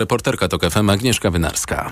Reporterka TOK FM Agnieszka Wynarska.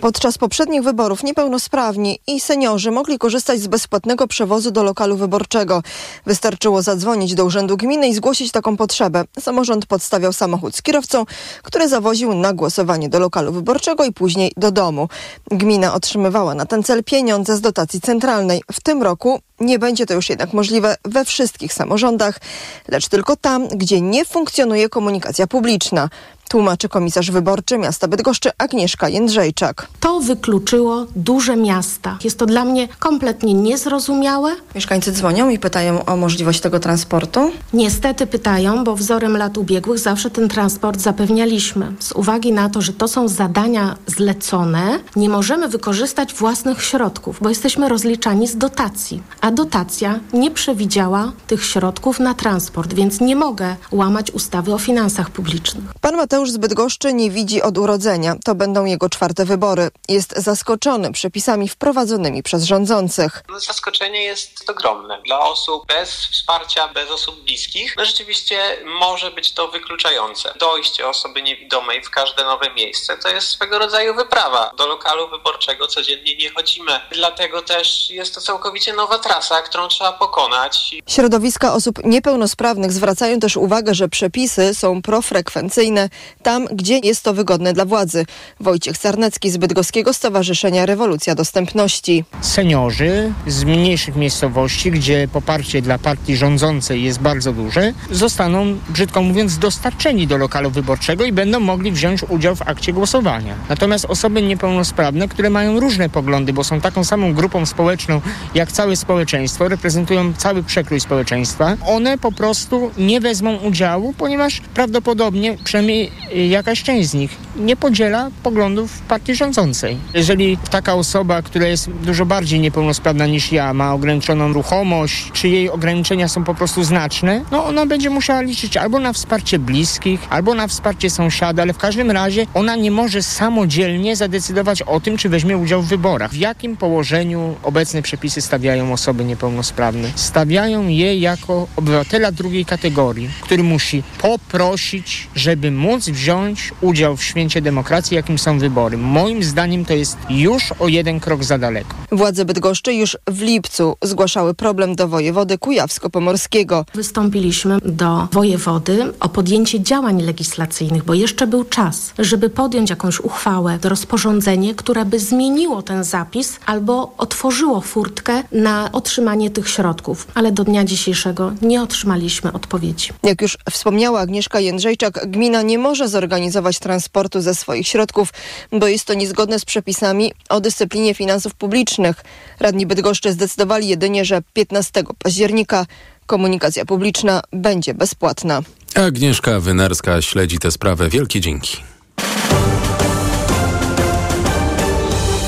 Podczas poprzednich wyborów niepełnosprawni i seniorzy mogli korzystać z bezpłatnego przewozu do lokalu wyborczego. Wystarczyło zadzwonić do urzędu gminy i zgłosić taką potrzebę. Samorząd podstawiał samochód z kierowcą, który zawoził na głosowanie do lokalu wyborczego i później do domu. Gmina otrzymywała na ten cel pieniądze z dotacji centralnej. W tym roku nie będzie to już jednak możliwe we wszystkich samorządach, lecz tylko tam, gdzie nie funkcjonuje komunikacja publiczna. Tłumaczy komisarz wyborczy miasta Bydgoszczy Agnieszka Jędrzejczak. To wykluczyło duże miasta. Jest to dla mnie kompletnie niezrozumiałe. Mieszkańcy dzwonią i pytają o możliwość tego transportu? Niestety pytają, bo wzorem lat ubiegłych zawsze ten transport zapewnialiśmy. Z uwagi na to, że to są zadania zlecone, nie możemy wykorzystać własnych środków, bo jesteśmy rozliczani z dotacji. A dotacja nie przewidziała tych środków na transport, więc nie mogę łamać ustawy o finansach publicznych. Pan Mateusz z Bydgoszczy nie widzi od urodzenia. To będą jego czwarte wybory. Jest zaskoczony przepisami wprowadzonymi przez rządzących. Zaskoczenie jest ogromne. Dla osób bez wsparcia, bez osób bliskich, no rzeczywiście może być to wykluczające. Dojście osoby niewidomej w każde nowe miejsce to jest swego rodzaju wyprawa. Do lokalu wyborczego codziennie nie chodzimy. Dlatego też jest to całkowicie nowa trasa, którą trzeba pokonać. Środowiska osób niepełnosprawnych zwracają też uwagę, że przepisy są profrekwencyjne tam, gdzie jest to wygodne dla władzy. Wojciech Sarnecki z Bydgoskiego Stowarzyszenia Rewolucja Dostępności. Seniorzy z mniejszych miejscowości, gdzie poparcie dla partii rządzącej jest bardzo duże, zostaną, brzydko mówiąc, dostarczeni do lokalu wyborczego i będą mogli wziąć udział w akcie głosowania. Natomiast osoby niepełnosprawne, które mają różne poglądy, bo są taką samą grupą społeczną jak całe społeczeństwo, reprezentują cały przekrój społeczeństwa, one po prostu nie wezmą udziału, ponieważ prawdopodobnie, przynajmniej jakaś część z nich nie podziela poglądów partii rządzącej. Jeżeli taka osoba, która jest dużo bardziej niepełnosprawna niż ja, ma ograniczoną ruchomość, czy jej ograniczenia są po prostu znaczne, no ona będzie musiała liczyć albo na wsparcie bliskich, albo na wsparcie sąsiada, ale w każdym razie ona nie może samodzielnie zadecydować o tym, czy weźmie udział w wyborach. W jakim położeniu obecne przepisy stawiają osoby niepełnosprawne? Stawiają je jako obywatela drugiej kategorii, który musi poprosić, żeby móc wziąć udział w święcie demokracji, jakim są wybory. Moim zdaniem to jest już o jeden krok za daleko. Władze Bydgoszczy już w lipcu zgłaszały problem do wojewody kujawsko-pomorskiego. Wystąpiliśmy do wojewody o podjęcie działań legislacyjnych, bo jeszcze był czas, żeby podjąć jakąś uchwałę, rozporządzenie, które by zmieniło ten zapis albo otworzyło furtkę na otrzymanie tych środków. Ale do dnia dzisiejszego nie otrzymaliśmy odpowiedzi. Jak już wspomniała Agnieszka Jędrzejczak, gmina nie może zorganizować transportu ze swoich środków, bo jest to niezgodne z przepisami o dyscyplinie finansów publicznych. Radni Bydgoszczy zdecydowali jedynie, że 15 października komunikacja publiczna będzie bezpłatna. Agnieszka Wynarska śledzi tę sprawę. Wielkie dzięki.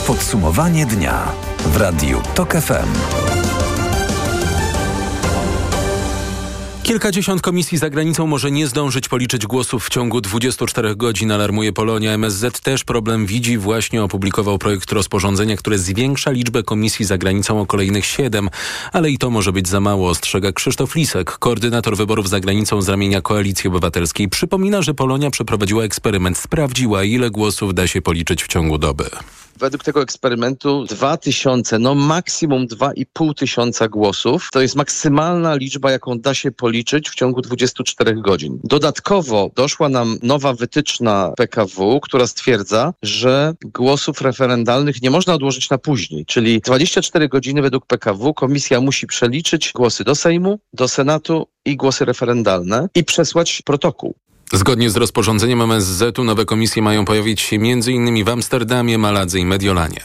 Podsumowanie dnia w Radiu TOK FM. Kilkadziesiąt komisji za granicą może nie zdążyć policzyć głosów w ciągu 24 godzin, alarmuje Polonia. MSZ też problem widzi. Właśnie opublikował projekt rozporządzenia, które zwiększa liczbę komisji za granicą o kolejnych siedem. Ale i to może być za mało, ostrzega Krzysztof Lisek, koordynator wyborów za granicą z ramienia Koalicji Obywatelskiej. Przypomina, że Polonia przeprowadziła eksperyment, sprawdziła ile głosów da się policzyć w ciągu doby według tego eksperymentu 2000, no maksimum 2,5 tysiąca głosów. To jest maksymalna liczba, jaką da się policzyć w ciągu 24 godzin. Dodatkowo doszła nam nowa wytyczna PKW, która stwierdza, że głosów referendalnych nie można odłożyć na później, czyli 24 godziny według PKW komisja musi przeliczyć głosy do Sejmu, do Senatu i głosy referendalne i przesłać protokół. Zgodnie z rozporządzeniem MSZ-u nowe komisje mają pojawić się m.in. w Amsterdamie, Maladze i Mediolanie.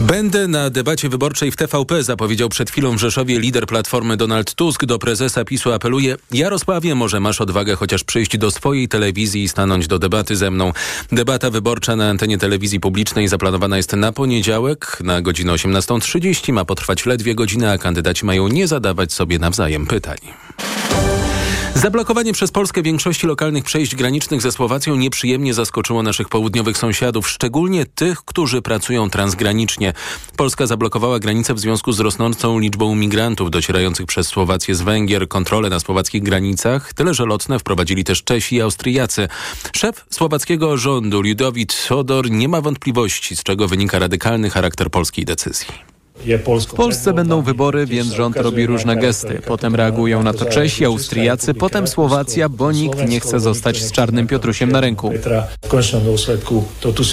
Będę na debacie wyborczej w TVP, zapowiedział przed chwilą w Rzeszowie lider Platformy Donald Tusk. Do prezesa PiSu apeluje, Jarosławie, może masz odwagę chociaż przyjść do swojej telewizji i stanąć do debaty ze mną. Debata wyborcza na antenie telewizji publicznej zaplanowana jest na poniedziałek na godzinę 18.30. Ma potrwać ledwie godzinę, a kandydaci mają nie zadawać sobie nawzajem pytań. Zablokowanie przez Polskę większości lokalnych przejść granicznych ze Słowacją nieprzyjemnie zaskoczyło naszych południowych sąsiadów, szczególnie tych, którzy pracują transgranicznie. Polska zablokowała granicę w związku z rosnącą liczbą migrantów docierających przez Słowację z Węgier. Kontrole na słowackich granicach, tyle że lotne, wprowadzili też Czesi i Austriacy. Szef słowackiego rządu Ludowit Sodor nie ma wątpliwości, z czego wynika radykalny charakter polskiej decyzji. W Polsce będą wybory, więc rząd robi różne gesty. Potem reagują na to Czesi, Austriacy, potem Słowacja, bo nikt nie chce zostać z czarnym Piotrusiem na ręku.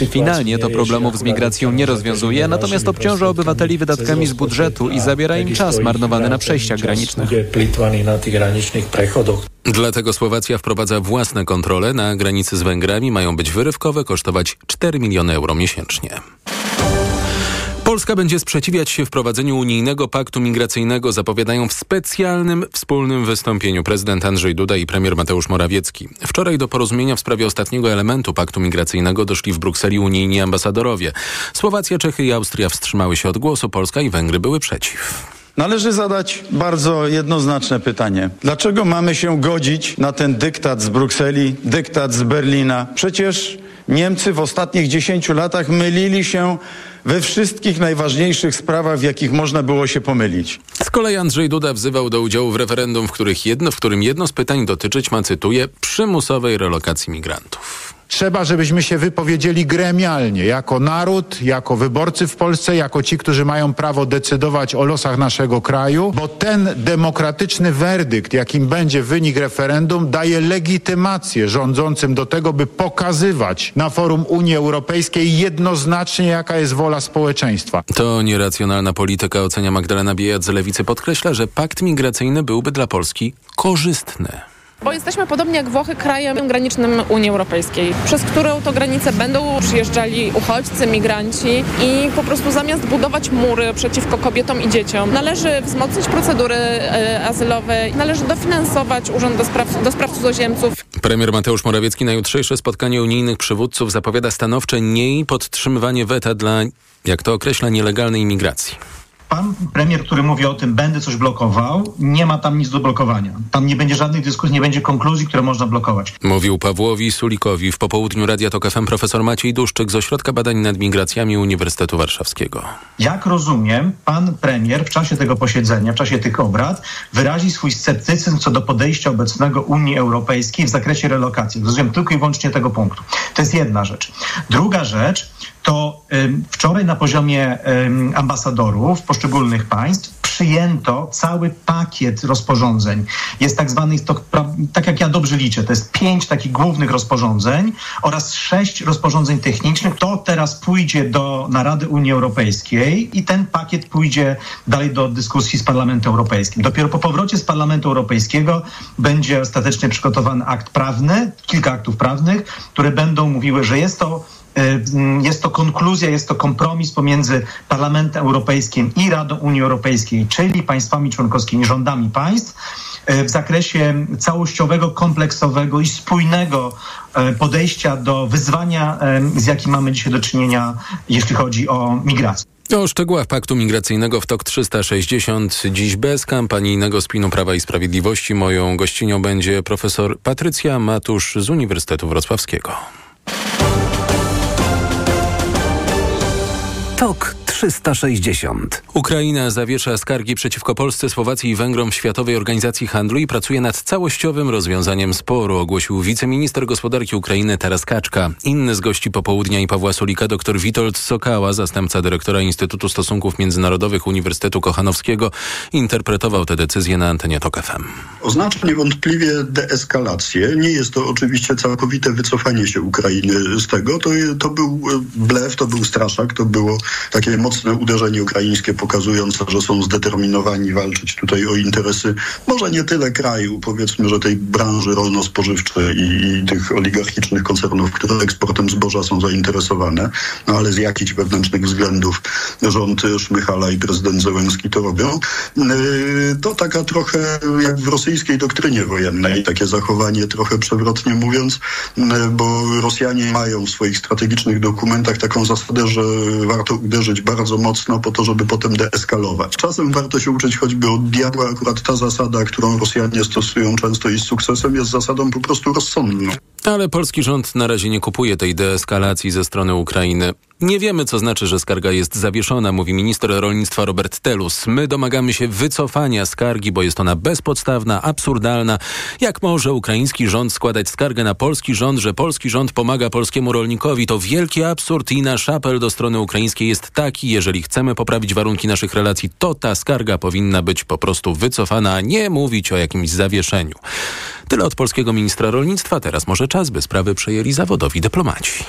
Finalnie to problemów z migracją nie rozwiązuje, natomiast obciąża obywateli wydatkami z budżetu i zabiera im czas marnowany na przejściach granicznych. Dlatego Słowacja wprowadza własne kontrole na granicy z Węgrami. Mają być wyrywkowe, kosztować 4 miliony euro miesięcznie. Polska będzie sprzeciwiać się wprowadzeniu unijnego paktu migracyjnego, zapowiadają w specjalnym wspólnym wystąpieniu prezydent Andrzej Duda i premier Mateusz Morawiecki. Wczoraj do porozumienia w sprawie ostatniego elementu paktu migracyjnego doszli w Brukseli unijni ambasadorowie. Słowacja, Czechy i Austria wstrzymały się od głosu, Polska i Węgry były przeciw. Należy zadać bardzo jednoznaczne pytanie. Dlaczego mamy się godzić na ten dyktat z Brukseli, dyktat z Berlina? Przecież Niemcy w ostatnich dziesięciu latach mylili się we wszystkich najważniejszych sprawach, w jakich można było się pomylić. Z kolei Andrzej Duda wzywał do udziału w referendum, w, których jedno, w którym jedno z pytań dotyczyć ma, cytuję, przymusowej relokacji migrantów. Trzeba, żebyśmy się wypowiedzieli gremialnie, jako naród, jako wyborcy w Polsce, jako ci, którzy mają prawo decydować o losach naszego kraju, bo ten demokratyczny werdykt, jakim będzie wynik referendum, daje legitymację rządzącym do tego, by pokazywać na forum Unii Europejskiej jednoznacznie, jaka jest wola społeczeństwa. To nieracjonalna polityka, ocenia Magdalena Biejat z Lewicy. Podkreśla, że pakt migracyjny byłby dla Polski korzystny. Bo jesteśmy podobnie jak Włochy krajem granicznym Unii Europejskiej, przez którą to granicę będą przyjeżdżali uchodźcy, migranci i po prostu zamiast budować mury przeciwko kobietom i dzieciom, należy wzmocnić procedury e, azylowe, należy dofinansować Urząd do Spraw, do Spraw Cudzoziemców. Premier Mateusz Morawiecki na jutrzejsze spotkanie unijnych przywódców zapowiada stanowcze nie podtrzymywanie weta dla, jak to określa, nielegalnej imigracji. Pan premier, który mówi o tym, będę coś blokował, nie ma tam nic do blokowania. Tam nie będzie żadnej dyskusji, nie będzie konkluzji, które można blokować. Mówił Pawłowi Sulikowi w popołudniu Radia Tok FM profesor Maciej Duszczyk z Ośrodka Badań nad Migracjami Uniwersytetu Warszawskiego. Jak rozumiem, pan premier w czasie tego posiedzenia, w czasie tych obrad wyrazi swój sceptycyzm co do podejścia obecnego Unii Europejskiej w zakresie relokacji. Rozumiem tylko i wyłącznie tego punktu. To jest jedna rzecz. Druga rzecz, to wczoraj na poziomie ambasadorów poszczególnych państw przyjęto cały pakiet rozporządzeń. Jest tak zwany, tak jak ja dobrze liczę, to jest pięć takich głównych rozporządzeń oraz sześć rozporządzeń technicznych. To teraz pójdzie do Narady Unii Europejskiej i ten pakiet pójdzie dalej do dyskusji z Parlamentem Europejskim. Dopiero po powrocie z Parlamentu Europejskiego będzie ostatecznie przygotowany akt prawny, kilka aktów prawnych, które będą mówiły, że jest to jest to konkluzja, jest to kompromis pomiędzy Parlamentem Europejskim i Radą Unii Europejskiej, czyli państwami członkowskimi, rządami państw w zakresie całościowego, kompleksowego i spójnego podejścia do wyzwania, z jakim mamy dzisiaj do czynienia, jeśli chodzi o migrację. O szczegółach paktu migracyjnego w TOK 360 dziś bez kampanijnego spinu Prawa i Sprawiedliwości. Moją gościnią będzie profesor Patrycja Matusz z Uniwersytetu Wrocławskiego. TOK 360. Ukraina zawiesza skargi przeciwko Polsce, Słowacji i Węgrom w Światowej Organizacji Handlu i pracuje nad całościowym rozwiązaniem sporu, ogłosił wiceminister gospodarki Ukrainy Taras Kaczka. Inny z gości popołudnia i Pawła Sulika dr Witold Sokała, zastępca dyrektora Instytutu Stosunków Międzynarodowych Uniwersytetu Kochanowskiego, interpretował tę decyzję na antenie TOK FM. Oznacza niewątpliwie deeskalację. Nie jest to oczywiście całkowite wycofanie się Ukrainy z tego. To, to był blef, to był straszak, to było takie mocne uderzenie ukraińskie pokazujące, że są zdeterminowani walczyć tutaj o interesy może nie tyle kraju, powiedzmy, że tej branży rolno-spożywczej i, i tych oligarchicznych koncernów, które eksportem zboża są zainteresowane, no ale z jakichś wewnętrznych względów rząd Szmychala i prezydent Zełenski to robią. Yy, to taka trochę jak w rosyjskiej doktrynie wojennej, takie zachowanie trochę przewrotnie mówiąc, yy, bo Rosjanie mają w swoich strategicznych dokumentach taką zasadę, że warto uderzyć bardzo bardzo mocno po to, żeby potem deeskalować. Czasem warto się uczyć choćby od diabła. Akurat ta zasada, którą Rosjanie stosują często i z sukcesem, jest zasadą po prostu rozsądną. Ale polski rząd na razie nie kupuje tej deeskalacji ze strony Ukrainy. Nie wiemy, co znaczy, że skarga jest zawieszona, mówi minister rolnictwa Robert Telus. My domagamy się wycofania skargi, bo jest ona bezpodstawna, absurdalna. Jak może ukraiński rząd składać skargę na polski rząd, że polski rząd pomaga polskiemu rolnikowi? To wielki absurd i nasz apel do strony ukraińskiej jest taki, jeżeli chcemy poprawić warunki naszych relacji, to ta skarga powinna być po prostu wycofana, a nie mówić o jakimś zawieszeniu. Tyle od polskiego ministra rolnictwa. Teraz może czas, by sprawy przejęli zawodowi dyplomaci.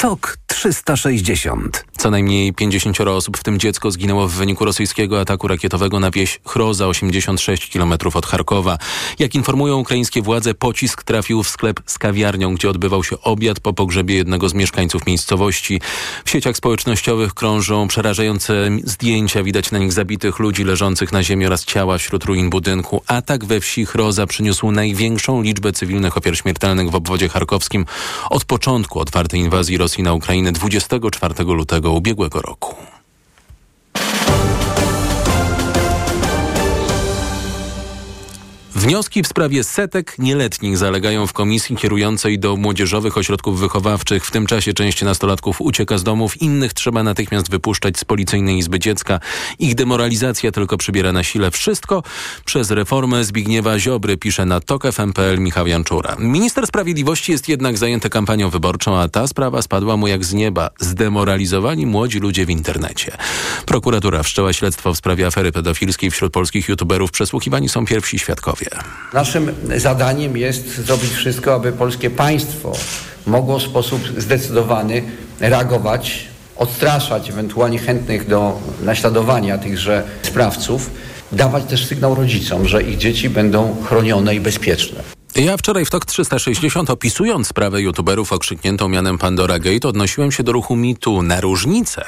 TOK 360. Co najmniej 50 osób, w tym dziecko, zginęło w wyniku rosyjskiego ataku rakietowego na wieś Chroza, 86 km od Charkowa. Jak informują ukraińskie władze, pocisk trafił w sklep z kawiarnią, gdzie odbywał się obiad po pogrzebie jednego z mieszkańców miejscowości. W sieciach społecznościowych krążą przerażające zdjęcia. Widać na nich zabitych ludzi leżących na ziemi oraz ciała wśród ruin budynku. Atak we wsi Chroza przyniósł największą liczbę cywilnych ofiar śmiertelnych w obwodzie charkowskim od początku otwartej inwazji Rosji na Ukrainę 24 lutego ubiegłego roku. Wnioski w sprawie setek nieletnich zalegają w komisji kierującej do młodzieżowych ośrodków wychowawczych. W tym czasie część nastolatków ucieka z domów, innych trzeba natychmiast wypuszczać z policyjnej izby dziecka. Ich demoralizacja tylko przybiera na sile. Wszystko przez reformę Zbigniewa Ziobry, pisze na TOK FMPL Michał Janczura. Minister Sprawiedliwości jest jednak zajęty kampanią wyborczą, a ta sprawa spadła mu jak z nieba. Zdemoralizowani młodzi ludzie w internecie. Prokuratura wszczęła śledztwo w sprawie afery pedofilskiej wśród polskich youtuberów. Przesłuchiwani są pierwsi świadkowie. Naszym zadaniem jest zrobić wszystko, aby polskie państwo mogło w sposób zdecydowany reagować, odstraszać ewentualnie chętnych do naśladowania tychże sprawców, dawać też sygnał rodzicom, że ich dzieci będą chronione i bezpieczne. Ja wczoraj w TOK 360 opisując sprawę youtuberów okrzykniętą mianem Pandora Gate odnosiłem się do ruchu mitu na różnicę.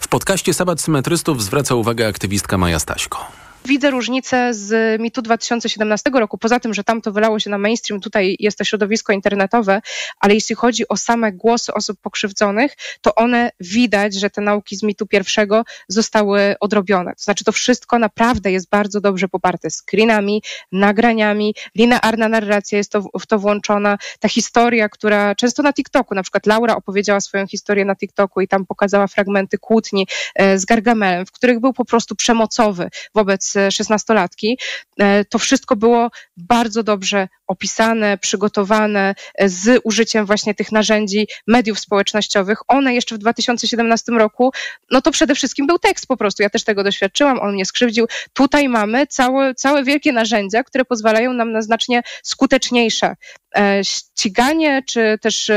W podcaście Sabat Symetrystów zwraca uwagę aktywistka Maja Staśko. Widzę różnicę z mitu 2017 roku. Poza tym, że tam to wylało się na mainstream, tutaj jest to środowisko internetowe, ale jeśli chodzi o same głosy osób pokrzywdzonych, to one widać, że te nauki z mitu pierwszego zostały odrobione. To znaczy, to wszystko naprawdę jest bardzo dobrze poparte screenami, nagraniami, linearna narracja jest to, w to włączona. Ta historia, która często na TikToku, na przykład Laura opowiedziała swoją historię na TikToku i tam pokazała fragmenty kłótni e, z Gargamelem, w których był po prostu przemocowy wobec szesnastolatki. E, to wszystko było bardzo dobrze opisane, przygotowane e, z użyciem właśnie tych narzędzi mediów społecznościowych. One jeszcze w 2017 roku, no to przede wszystkim był tekst po prostu. Ja też tego doświadczyłam, on mnie skrzywdził. Tutaj mamy całe, całe wielkie narzędzia, które pozwalają nam na znacznie skuteczniejsze e, ściganie czy też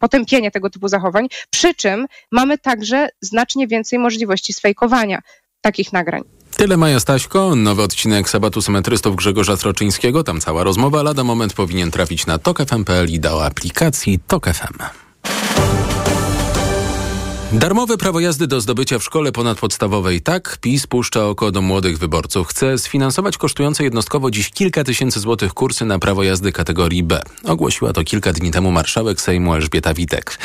potępienie tego typu zachowań. Przy czym mamy także znacznie więcej możliwości sfejkowania takich nagrań. Tyle Maja Staśko, nowy odcinek Sabatu Symetrystów Grzegorza Sroczyńskiego. Tam cała rozmowa, lada moment powinien trafić na TokFM.pl i do aplikacji TokFM. Darmowe prawo jazdy do zdobycia w szkole ponadpodstawowej. Tak, PiS puszcza oko do młodych wyborców. Chce sfinansować kosztujące jednostkowo dziś kilka tysięcy złotych kursy na prawo jazdy kategorii B. Ogłosiła to kilka dni temu marszałek Sejmu Elżbieta Witek.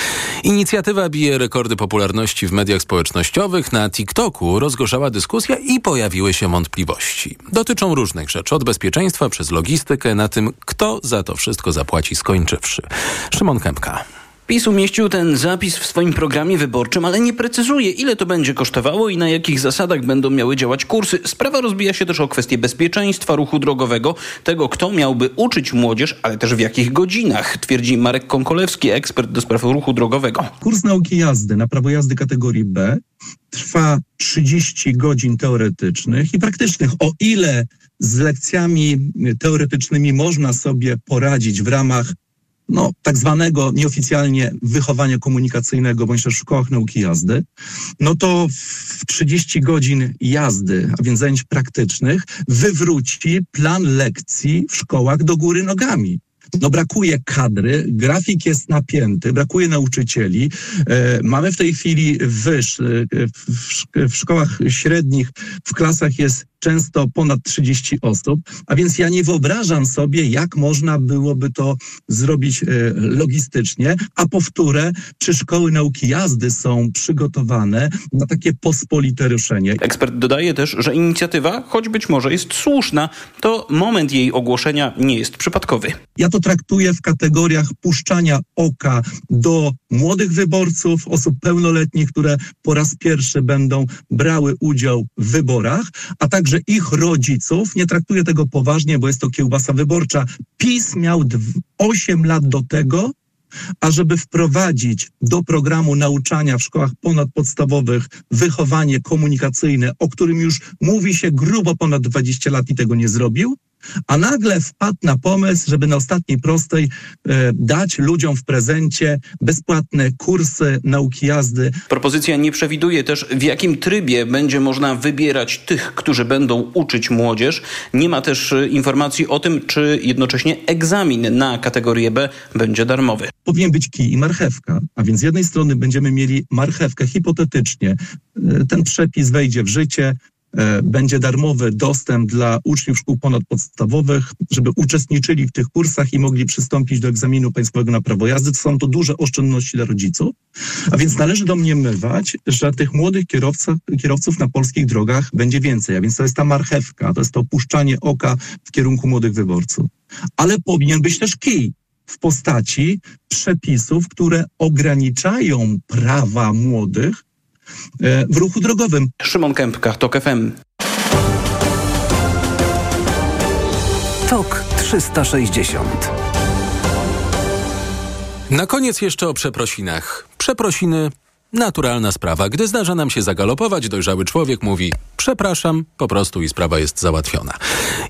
Inicjatywa bije rekordy popularności w mediach społecznościowych. Na TikToku rozgorzała dyskusja i pojawiły się wątpliwości. Dotyczą różnych rzeczy, od bezpieczeństwa przez logistykę, na tym, kto za to wszystko zapłaci skończywszy. Szymon Kępka. PiS umieścił ten zapis w swoim programie wyborczym, ale nie precyzuje, ile to będzie kosztowało i na jakich zasadach będą miały działać kursy. Sprawa rozbija się też o kwestię bezpieczeństwa ruchu drogowego, tego kto miałby uczyć młodzież, ale też w jakich godzinach, twierdzi Marek Konkolewski, ekspert do spraw ruchu drogowego. Kurs nauki jazdy na prawo jazdy kategorii B trwa 30 godzin teoretycznych i praktycznych. O ile z lekcjami teoretycznymi można sobie poradzić w ramach no, tak zwanego nieoficjalnie wychowania komunikacyjnego bądź też w szkołach nauki jazdy, no to w 30 godzin jazdy, a więc zajęć praktycznych, wywróci plan lekcji w szkołach do góry nogami. No brakuje kadry, grafik jest napięty, brakuje nauczycieli. E, mamy w tej chwili wyż, e, w, w szkołach średnich, w klasach jest często ponad 30 osób, a więc ja nie wyobrażam sobie, jak można byłoby to zrobić e, logistycznie, a powtórę, czy szkoły nauki jazdy są przygotowane na takie pospolite ruszenie. Ekspert dodaje też, że inicjatywa, choć być może jest słuszna, to moment jej ogłoszenia nie jest przypadkowy. Ja to traktuję w kategoriach puszczania oka do młodych wyborców, osób pełnoletnich, które po raz pierwszy będą brały udział w wyborach, a także ich rodziców. Nie traktuję tego poważnie, bo jest to kiełbasa wyborcza. PiS miał 8 lat do tego, ażeby wprowadzić do programu nauczania w szkołach ponadpodstawowych wychowanie komunikacyjne, o którym już mówi się grubo ponad 20 lat i tego nie zrobił, a nagle wpadł na pomysł, żeby na ostatniej prostej e, dać ludziom w prezencie bezpłatne kursy nauki jazdy. Propozycja nie przewiduje też, w jakim trybie będzie można wybierać tych, którzy będą uczyć młodzież. Nie ma też e, informacji o tym, czy jednocześnie egzamin na kategorię B będzie darmowy. Powinien być kij i marchewka, a więc z jednej strony będziemy mieli marchewkę hipotetycznie. E, ten przepis wejdzie w życie, będzie darmowy dostęp dla uczniów szkół ponadpodstawowych, żeby uczestniczyli w tych kursach i mogli przystąpić do egzaminu państwowego na prawo jazdy. Są to duże oszczędności dla rodziców. A więc należy domniemywać, że tych młodych kierowców, kierowców na polskich drogach będzie więcej. A więc to jest ta marchewka, to jest to opuszczanie oka w kierunku młodych wyborców. Ale powinien być też kij w postaci przepisów, które ograniczają prawa młodych E, w ruchu drogowym. Szymon Kępka, TOK FM. TOK 360 Na koniec jeszcze o przeprosinach. Przeprosiny Naturalna sprawa. Gdy zdarza nam się zagalopować, dojrzały człowiek mówi przepraszam, po prostu i sprawa jest załatwiona.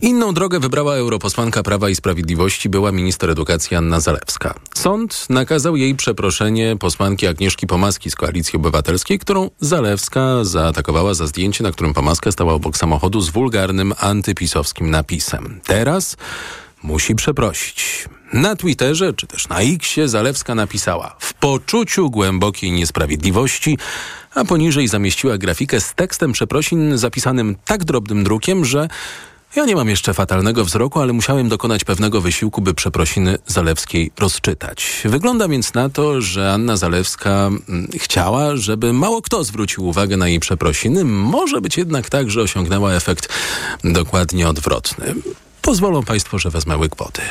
Inną drogę wybrała europosłanka Prawa i Sprawiedliwości, była minister edukacji Anna Zalewska. Sąd nakazał jej przeproszenie posłanki Agnieszki Pomaski z Koalicji Obywatelskiej, którą Zalewska zaatakowała za zdjęcie, na którym Pomaska stała obok samochodu z wulgarnym antypisowskim napisem. Teraz musi przeprosić. Na Twitterze czy też na Xie Zalewska napisała w poczuciu głębokiej niesprawiedliwości, a poniżej zamieściła grafikę z tekstem przeprosin zapisanym tak drobnym drukiem, że ja nie mam jeszcze fatalnego wzroku, ale musiałem dokonać pewnego wysiłku, by przeprosiny Zalewskiej rozczytać. Wygląda więc na to, że Anna Zalewska mm, chciała, żeby mało kto zwrócił uwagę na jej przeprosiny. Może być jednak tak, że osiągnęła efekt dokładnie odwrotny. Pozwolą Państwo, że wezmę łyk wody.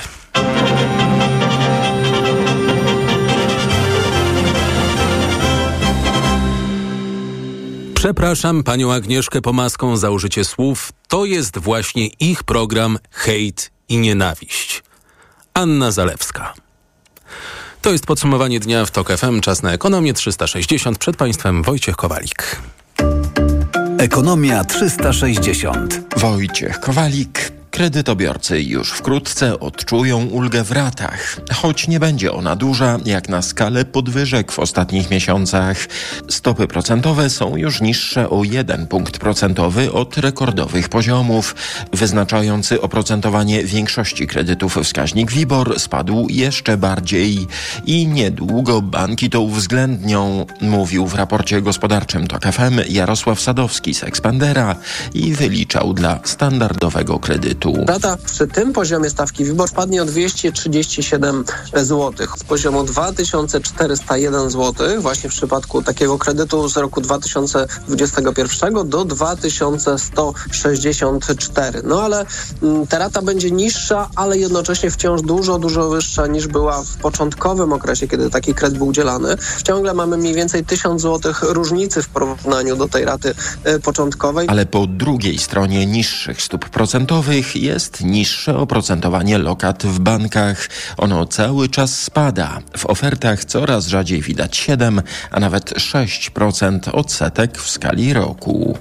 Przepraszam panią Agnieszkę Pomaską za użycie słów. To jest właśnie ich program Hejt i Nienawiść. Anna Zalewska. To jest podsumowanie dnia w TOK FM. Czas na ekonomię 360. Przed Państwem Wojciech Kowalik. Ekonomia 360. Wojciech Kowalik. Kredytobiorcy już wkrótce odczują ulgę w ratach, choć nie będzie ona duża jak na skalę podwyżek w ostatnich miesiącach. Stopy procentowe są już niższe o 1 punkt procentowy od rekordowych poziomów. Wyznaczający oprocentowanie większości kredytów wskaźnik WIBOR spadł jeszcze bardziej i niedługo banki to uwzględnią, mówił w raporcie gospodarczym TOK FM Jarosław Sadowski z Expandera i wyliczał dla standardowego kredytu kredytu. Rata przy tym poziomie stawki WIBOR spadnie o 237 zł z poziomu 2401 zł właśnie w przypadku takiego kredytu z roku 2021 do 2164. No ale mm, ta rata będzie niższa, ale jednocześnie wciąż dużo, dużo wyższa niż była w początkowym okresie, kiedy taki kredyt był udzielany. Ciągle mamy mniej więcej 1000 zł różnicy w porównaniu do tej raty y, początkowej. Ale po drugiej stronie niższych stóp procentowych jest niższe oprocentowanie lokat w bankach. Ono cały czas spada. W ofertach coraz rzadziej widać 7, a nawet 6% odsetek w skali roku.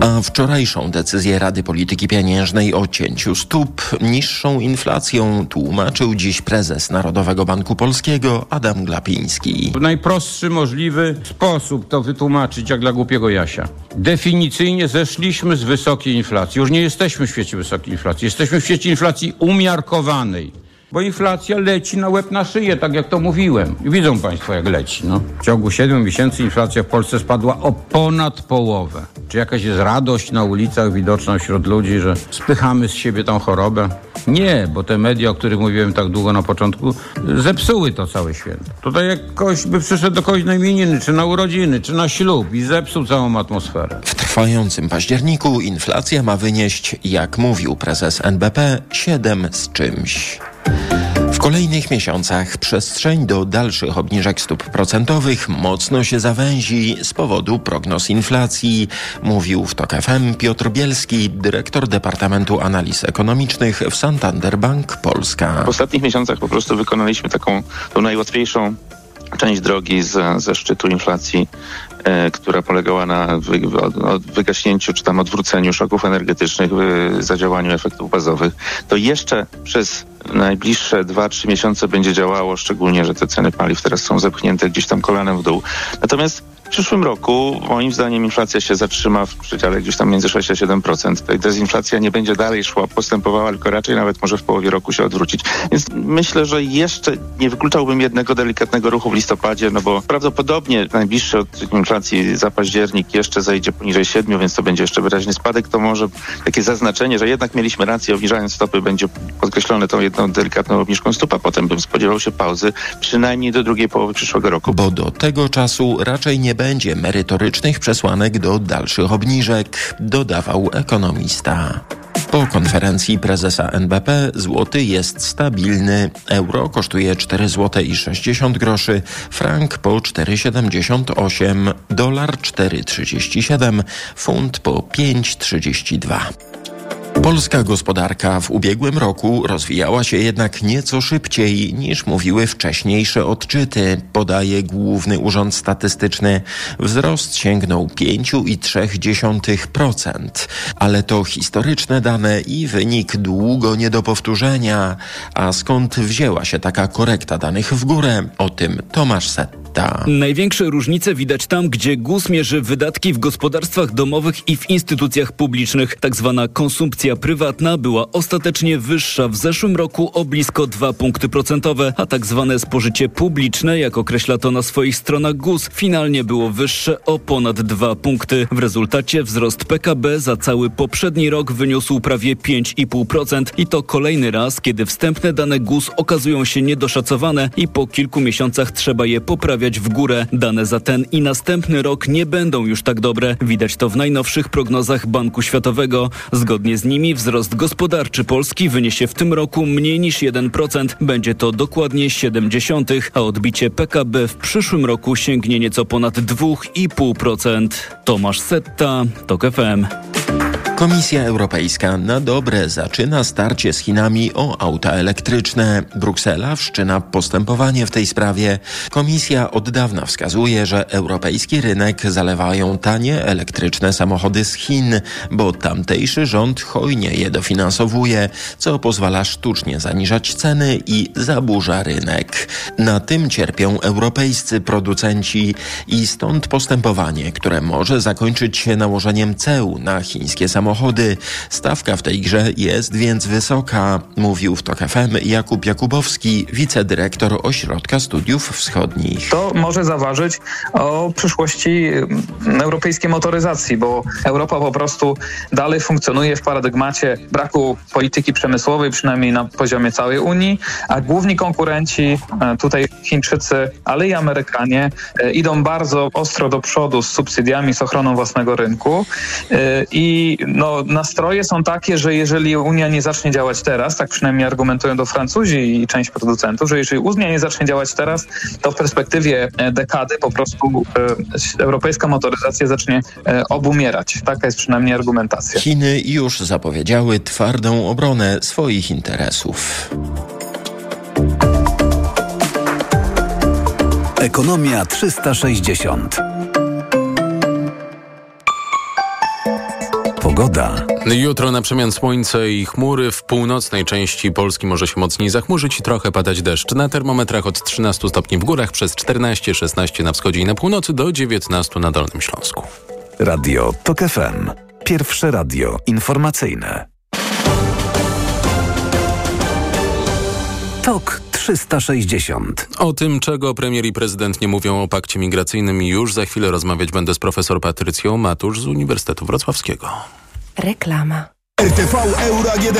A wczorajszą decyzję Rady Polityki Pieniężnej o cięciu stóp niższą inflacją tłumaczył dziś prezes Narodowego Banku Polskiego Adam Glapiński. W najprostszy możliwy sposób to wytłumaczyć jak dla głupiego Jasia. Definicyjnie zeszliśmy z wysokiej inflacji. Już nie jesteśmy w świecie wysokiej inflacji. Jesteśmy w świecie inflacji umiarkowanej. Bo inflacja leci na łeb na szyję, tak jak to mówiłem. Widzą Państwo, jak leci. No. W ciągu 7 miesięcy inflacja w Polsce spadła o ponad połowę. Czy jakaś jest radość na ulicach widoczna wśród ludzi, że spychamy z siebie tą chorobę? Nie, bo te media, o których mówiłem tak długo na początku, zepsuły to całe święto. Tutaj jak ktoś by przyszedł do kogoś na imieniny, czy na urodziny, czy na ślub i zepsuł całą atmosferę. W trwającym październiku inflacja ma wynieść, jak mówił prezes NBP, 7 z czymś. Kolejnych miesiącach przestrzeń do dalszych obniżek stóp procentowych mocno się zawęzi z powodu prognoz inflacji, mówił w TOK FM Piotr Bielski, dyrektor Departamentu Analiz Ekonomicznych w Santander Bank Polska. W ostatnich miesiącach po prostu wykonaliśmy taką tą najłatwiejszą część drogi ze szczytu inflacji, która polegała na wy, wygaśnięciu czy tam odwróceniu szoków energetycznych, zadziałaniu efektów bazowych, to jeszcze przez najbliższe 2-3 miesiące będzie działało, szczególnie, że te ceny paliw teraz są zepchnięte gdzieś tam kolanem w dół. Natomiast w przyszłym roku moim zdaniem inflacja się zatrzyma w przedziale gdzieś tam między 6 a 7%. Tutaj dezinflacja nie będzie dalej szła, postępowała, tylko raczej nawet może w połowie roku się odwrócić. Więc myślę, że jeszcze nie wykluczałbym jednego delikatnego ruchu w listopadzie, no bo prawdopodobnie najbliższy od inflacji za październik jeszcze zejdzie poniżej 7, więc to będzie jeszcze wyraźny spadek. To może takie zaznaczenie, że jednak mieliśmy rację, obniżając stopy będzie podkreślone tą jedną delikatną obniżką stóp, a potem bym spodziewał się pauzy przynajmniej do drugiej połowy przyszłego roku. Bo do tego czasu raczej nie będzie merytorycznych przesłanek do dalszych obniżek, dodawał ekonomista. Po konferencji prezesa NBP złoty jest stabilny. Euro kosztuje 4 zł i 60 groszy, frank po 4,78, dolar 4,37, funt po 5,32. Polska gospodarka w ubiegłym roku rozwijała się jednak nieco szybciej niż mówiły wcześniejsze odczyty, podaje Główny Urząd Statystyczny. Wzrost sięgnął 5,3%, ale to historyczne dane i wynik długo nie do powtórzenia. A skąd wzięła się taka korekta danych w górę? O tym Tomasz Największe różnice widać tam, gdzie GUS mierzy wydatki w gospodarstwach domowych i w instytucjach publicznych. Tak zwana konsumpcja prywatna była ostatecznie wyższa w zeszłym roku o blisko 2 punkty procentowe, a tak zwane spożycie publiczne, jak określa to na swoich stronach GUS, finalnie było wyższe o ponad 2 punkty. W rezultacie wzrost PKB za cały poprzedni rok wyniósł prawie 5,5% i to kolejny raz, kiedy wstępne dane GUS okazują się niedoszacowane i po kilku miesiącach trzeba je poprawiać w górę. Dane za ten i następny rok nie będą już tak dobre. Widać to w najnowszych prognozach Banku Światowego. Zgodnie z nimi wzrost gospodarczy Polski wyniesie w tym roku mniej niż 1%. Będzie to dokładnie 70, a odbicie PKB w przyszłym roku sięgnie nieco ponad 2,5%. Tomasz Setta, TOK FM. Komisja Europejska na dobre zaczyna starcie z Chinami o auta elektryczne. Bruksela wszczyna postępowanie w tej sprawie. Komisja od dawna wskazuje, że europejski rynek zalewają tanie elektryczne samochody z Chin, bo tamtejszy rząd hojnie je dofinansowuje, co pozwala sztucznie zaniżać ceny i zaburza rynek. Na tym cierpią europejscy producenci i stąd postępowanie, które może zakończyć się nałożeniem ceł na chińskie samochody samochody. Stawka w tej grze jest więc wysoka, mówił w TOK FM Jakub Jakubowski, wicedyrektor Ośrodka Studiów Wschodnich. To może zaważyć o przyszłości mm, europejskiej motoryzacji, bo Europa po prostu dalej funkcjonuje w paradygmacie braku polityki przemysłowej, przynajmniej na poziomie całej Unii, a główni konkurenci, e, tutaj Chińczycy, ale i Amerykanie, e, idą bardzo ostro do przodu z subsydiami, z ochroną własnego rynku e, i no, nastroje są takie, że jeżeli Unia nie zacznie działać teraz, tak przynajmniej argumentują do Francuzi i część producentów, że jeżeli Unia nie zacznie działać teraz, to w perspektywie e, dekady po prostu e, europejska motoryzacja zacznie e, obumierać. Taka jest przynajmniej argumentacja. Chiny już zapowiedziały twardą obronę swoich interesów. Ekonomia 360. Pogoda. Jutro na przemian słońce i chmury. W północnej części Polski może się mocniej zachmurzyć i trochę padać deszcz. Na termometrach od 13 stopni w górach, przez 14-16 na wschodzie i na północy do 19 na Dolnym Śląsku. Radio TOK FM. Pierwsze radio informacyjne. TOK 360. O tym, czego premier i prezydent nie mówią o pakcie migracyjnym już za chwilę rozmawiać będę z profesor Patrycją Matusz z Uniwersytetu Wrocławskiego. Reklama. RTV Euro AGD.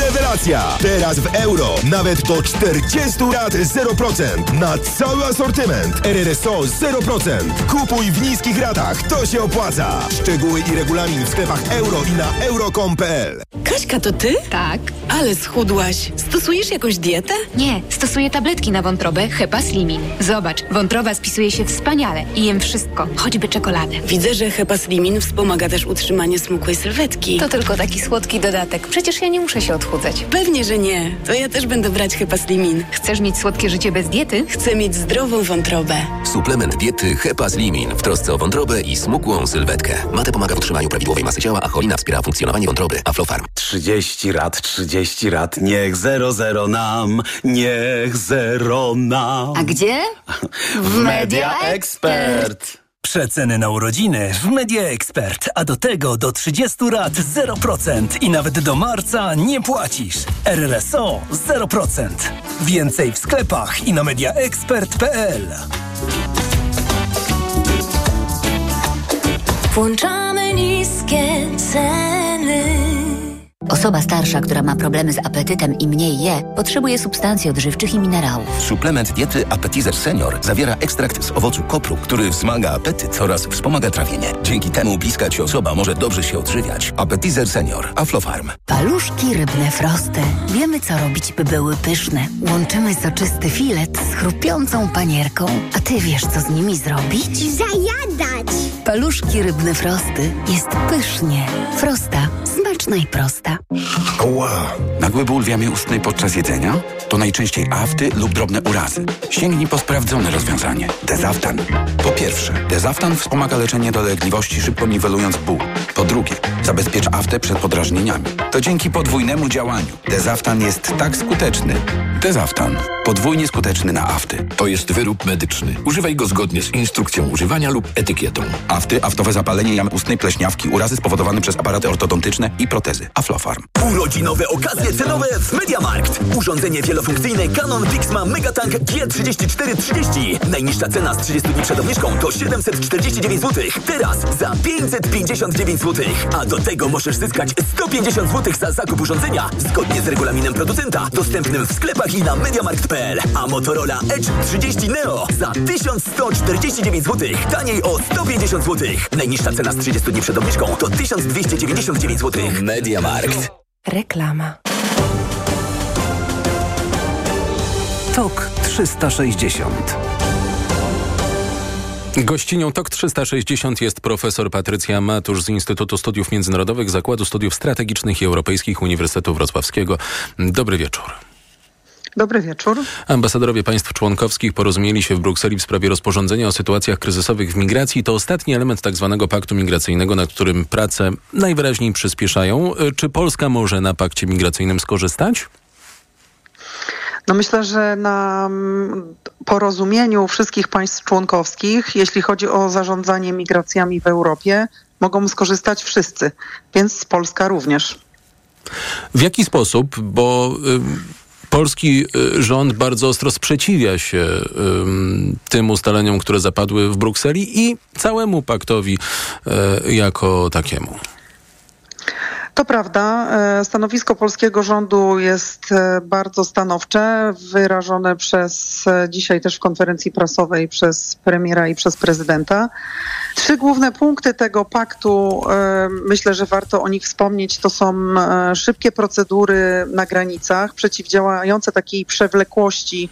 Rewelacja! Teraz w euro nawet do 40 lat 0% na cały asortyment. RRSO 0%. Kupuj w niskich ratach. To się opłaca. Szczegóły i regulamin w sklepach euro i na euro.com.pl Kaśka, to ty? Tak. Ale schudłaś. Stosujesz jakąś dietę? Nie, stosuję tabletki na wątrobę Hepa Slimin. Zobacz, wątroba spisuje się wspaniale i jem wszystko, choćby czekoladę. Widzę, że Hepa Slimin wspomaga też utrzymanie smukłej sylwetki. To tylko taki słodki dodatek. Przecież ja nie muszę się odchudzać. Pewnie, że nie. To ja też będę brać Hepa Slimin. Chcesz mieć słodkie życie bez diety? Chcę mieć zdrową wątrobę. Suplement diety Hepa Slimin w trosce o wątrobę i smukłą sylwetkę. Mate pomaga w utrzymaniu prawidłowej masy ciała, a cholina wspiera funkcjonowanie wątroby. Aflofarm. 30 rat, 30 rat, niech zero zero nam, niech zero nam. A gdzie? W Media Expert. Przeceny na urodziny w Media Expert, a do tego do 30 lat 0% i nawet do marca nie płacisz. RRSO 0%. Więcej w sklepach i na mediaexpert.pl. Włączamy niskie ceny. Osoba starsza, która ma problemy z apetytem i mniej je, potrzebuje substancji odżywczych i minerałów. Suplement diety Appetizer Senior zawiera ekstrakt z owocu kopru, który wzmaga apetyt oraz wspomaga trawienie. Dzięki temu bliska ci osoba może dobrze się odżywiać. Appetizer Senior. Aflofarm. Paluszki rybne frosty. Wiemy, co robić, by były pyszne. Łączymy soczysty filet z chrupiącą panierką. A ty wiesz, co z nimi zrobić? Zajadać! Paluszki rybne frosty. Jest pysznie. Frosta. Smaczna i prosta. Ła! Nagły ból w jamie ustnej podczas jedzenia? To najczęściej afty lub drobne urazy. Sięgnij po sprawdzone rozwiązanie. Dezaftan. Po pierwsze, Dezaftan wspomaga leczenie dolegliwości, szybko niwelując ból. Po drugie, zabezpiecz aftę przed podrażnieniami. To dzięki podwójnemu działaniu. Dezaftan jest tak skuteczny. Dezaftan. Podwójnie skuteczny na afty. To jest wyrób medyczny. Używaj go zgodnie z instrukcją używania lub etykietą. Afty, aftowe zapalenie jamy ustnej, pleśniawki, urazy spowodowane przez aparaty ortodontyczne i protezy. Aflofarm. Urodzinowe okazje cenowe w Mediamarkt. Urządzenie wielofunkcyjne Canon Pixma Megatank G3430. Najniższa cena z 30 dni przed obniżką to 749 zł. Teraz za 559 zł. A do tego możesz zyskać 150 zł za zakup urządzenia zgodnie z regulaminem producenta dostępnym w sklepach i na mediamarkt.pl. A Motorola Edge 30 Neo za 1149 zł. Taniej o 150 zł. Najniższa cena z 30 dni przed obniżką to 1299 zł. Mediamarkt. Reklama. TOK 360. Gościnią TOK 360 jest profesor Patrycja Matusz z Instytutu Studiów Międzynarodowych Zakładu Studiów Strategicznych i Europejskich Uniwersytetu Wrocławskiego. Dobry wieczór. Dobry wieczór. Ambasadorowie państw członkowskich porozumieli się w Brukseli w sprawie rozporządzenia o sytuacjach kryzysowych w migracji. To ostatni element tzw. Tak paktu migracyjnego, nad którym prace najwyraźniej przyspieszają. Czy Polska może na pakcie migracyjnym skorzystać? No myślę, że na porozumieniu wszystkich państw członkowskich, jeśli chodzi o zarządzanie migracjami w Europie, mogą skorzystać wszyscy, więc Polska również. W jaki sposób? Bo y, polski y, rząd bardzo ostro sprzeciwia się tym ustaleniom, które zapadły w Brukseli i całemu paktowi y, jako takiemu. To prawda. Stanowisko polskiego rządu jest bardzo stanowcze, wyrażone przez dzisiaj też w konferencji prasowej przez premiera i przez prezydenta. Trzy główne punkty tego paktu, myślę, że warto o nich wspomnieć, to są szybkie procedury na granicach, przeciwdziałające takiej przewlekłości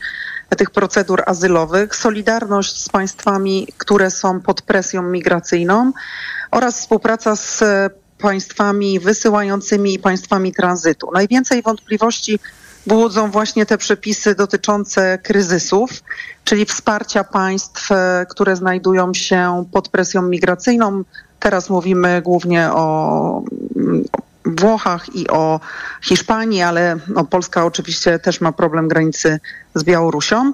tych procedur azylowych, solidarność z państwami, które są pod presją migracyjną oraz współpraca z państwami wysyłającymi i państwami tranzytu. Najwięcej wątpliwości budzą właśnie te przepisy dotyczące kryzysów, czyli wsparcia państw, które znajdują się pod presją migracyjną. Teraz mówimy głównie o Włochach i o Hiszpanii, ale no, Polska oczywiście też ma problem granicy z Białorusią.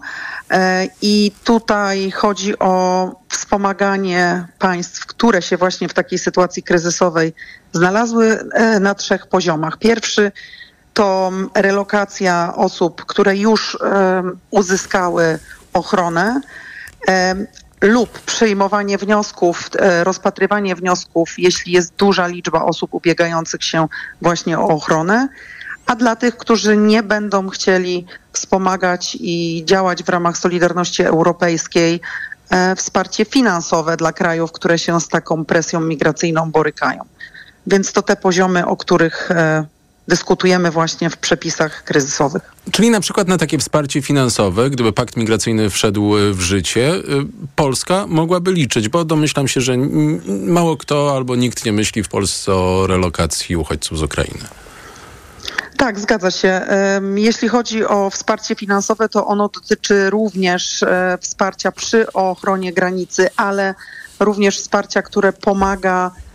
I tutaj chodzi o wspomaganie państw, które się właśnie w takiej sytuacji kryzysowej znalazły na trzech poziomach. Pierwszy to relokacja osób, które już uzyskały ochronę lub przyjmowanie wniosków, e, rozpatrywanie wniosków, jeśli jest duża liczba osób ubiegających się właśnie o ochronę, a dla tych, którzy nie będą chcieli wspomagać i działać w ramach Solidarności Europejskiej, e, wsparcie finansowe dla krajów, które się z taką presją migracyjną borykają. Więc to te poziomy, o których e, dyskutujemy właśnie w przepisach kryzysowych. Czyli na przykład na takie wsparcie finansowe, gdyby pakt migracyjny wszedł w życie, y, Polska mogłaby liczyć, bo domyślam się, że mało kto albo nikt nie myśli w Polsce o relokacji uchodźców z Ukrainy. Tak, zgadza się. Jeśli chodzi o wsparcie finansowe, to ono dotyczy również e, wsparcia przy ochronie granicy, ale również wsparcia, które pomaga E,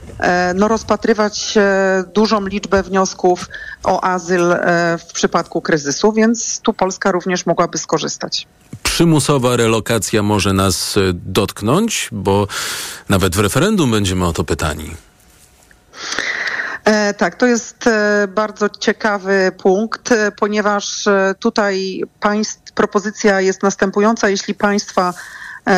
no, rozpatrywać e, dużą liczbę wniosków o azyl e, w przypadku kryzysu, więc tu Polska również mogłaby skorzystać. Przymusowa relokacja może nas dotknąć, bo nawet w referendum będziemy o to pytani. E, tak, to jest e, bardzo ciekawy punkt, e, ponieważ tutaj państw, propozycja jest następująca. Jeśli państwa,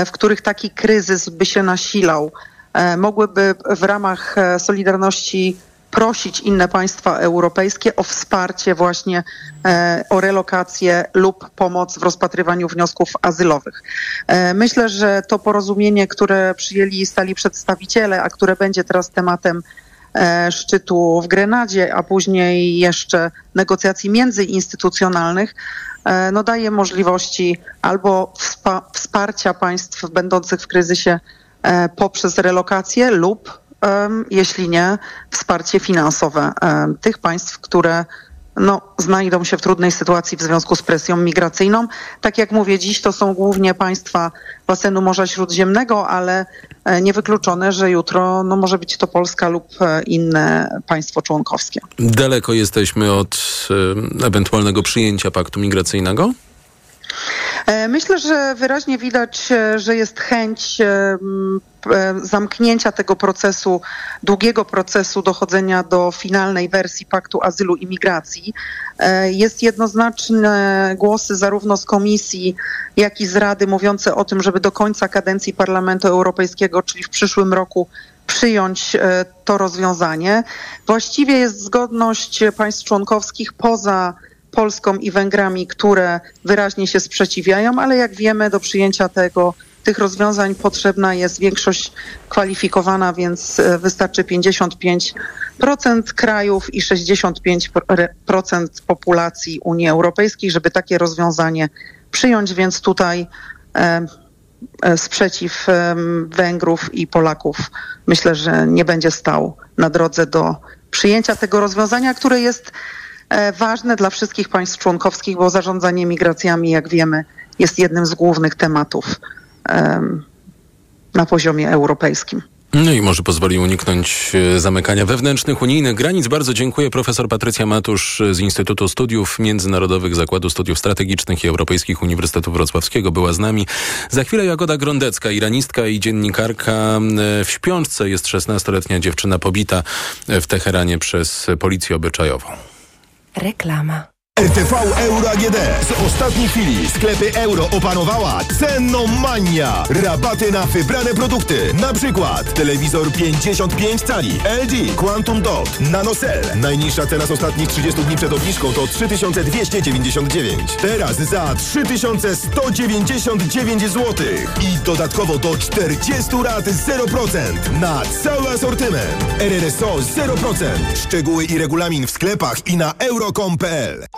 w których taki kryzys by się nasilał, E, mogłyby w ramach e, Solidarności prosić inne państwa europejskie o wsparcie właśnie e, o relokację lub pomoc w rozpatrywaniu wniosków azylowych. Myślę, że to porozumienie, które przyjęli stali przedstawiciele, a które będzie teraz tematem szczytu w Grenadzie, a później jeszcze negocjacji międzyinstytucjonalnych, no daje możliwości albo wsparcia państw będących w kryzysie E, poprzez relokację lub, jeśli nie, wsparcie finansowe tych państw, które no, znajdą się w trudnej sytuacji w związku z presją migracyjną. Tak jak mówię, dziś to są głównie państwa basenu Morza Śródziemnego, ale e, niewykluczone, że jutro no, może być to Polska lub e, inne państwo członkowskie. Daleko jesteśmy od ewentualnego przyjęcia paktu migracyjnego? E, myślę, że wyraźnie widać, e, że jest chęć e, zamknięcia tego procesu, długiego procesu dochodzenia do finalnej wersji Paktu Azylu i Migracji. Jest jednoznaczne głosy zarówno z Komisji, jak i z Rady mówiące o tym, żeby do końca kadencji Parlamentu Europejskiego, czyli w przyszłym roku, przyjąć to rozwiązanie. Właściwie jest zgodność państw członkowskich poza Polską i Węgrami, które wyraźnie się sprzeciwiają, ale jak wiemy, do przyjęcia tego tych rozwiązań potrzebna jest większość kwalifikowana, więc e, wystarczy 55% krajów i 65% populacji Unii Europejskiej, żeby takie rozwiązanie przyjąć, więc tutaj e, e, sprzeciw Węgrów i Polaków myślę, że nie będzie stał na drodze do przyjęcia tego rozwiązania, które jest E, ważne dla wszystkich państw członkowskich, bo zarządzanie migracjami, jak wiemy, jest jednym z głównych tematów na poziomie europejskim. No i może pozwoli uniknąć e, zamykania wewnętrznych unijnych granic. Bardzo dziękuję. Profesor Patrycja Matusz z Instytutu Studiów Międzynarodowych Zakładu Studiów Strategicznych i Europejskich Uniwersytetu Wrocławskiego była z nami. Za chwilę Jagoda Grondecka, iranistka i dziennikarka. E, w śpiączce jest 16-letnia dziewczyna pobita w Teheranie przez policję obyczajową. Reklama. RTV Euro AGD. Z ostatniej chwili sklepy euro opanowała cenomania. Rabaty na wybrane produkty. Na przykład telewizor 55 cali LG Quantum Dot NanoCell. Najniższa cena z ostatnich 30 dni przed obniżką to 3299. Teraz za 3199 zł. I dodatkowo do 40 rat 0% na cały asortyment. RRSO 0%. Szczegóły i regulamin w sklepach i na euro.com.pl.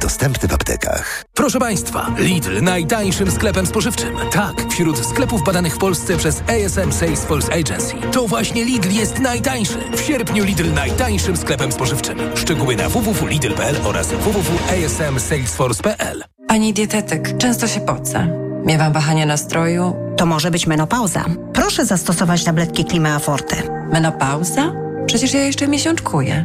Dostępny w aptekach. Proszę Państwa, Lidl najtańszym sklepem spożywczym. Tak, wśród sklepów badanych w Polsce przez ASM Salesforce Agency. To właśnie Lidl jest najtańszy. W sierpniu Lidl najtańszym sklepem spożywczym. Szczegóły na www.lidl.pl oraz www.asmsalesforce.pl Pani dietetyk, często się pocę. Miewam wahania nastroju. To może być menopauza. Proszę zastosować tabletki Klimea Forte. Menopauza? Przecież ja jeszcze miesiączkuję.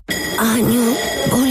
Anyu Bol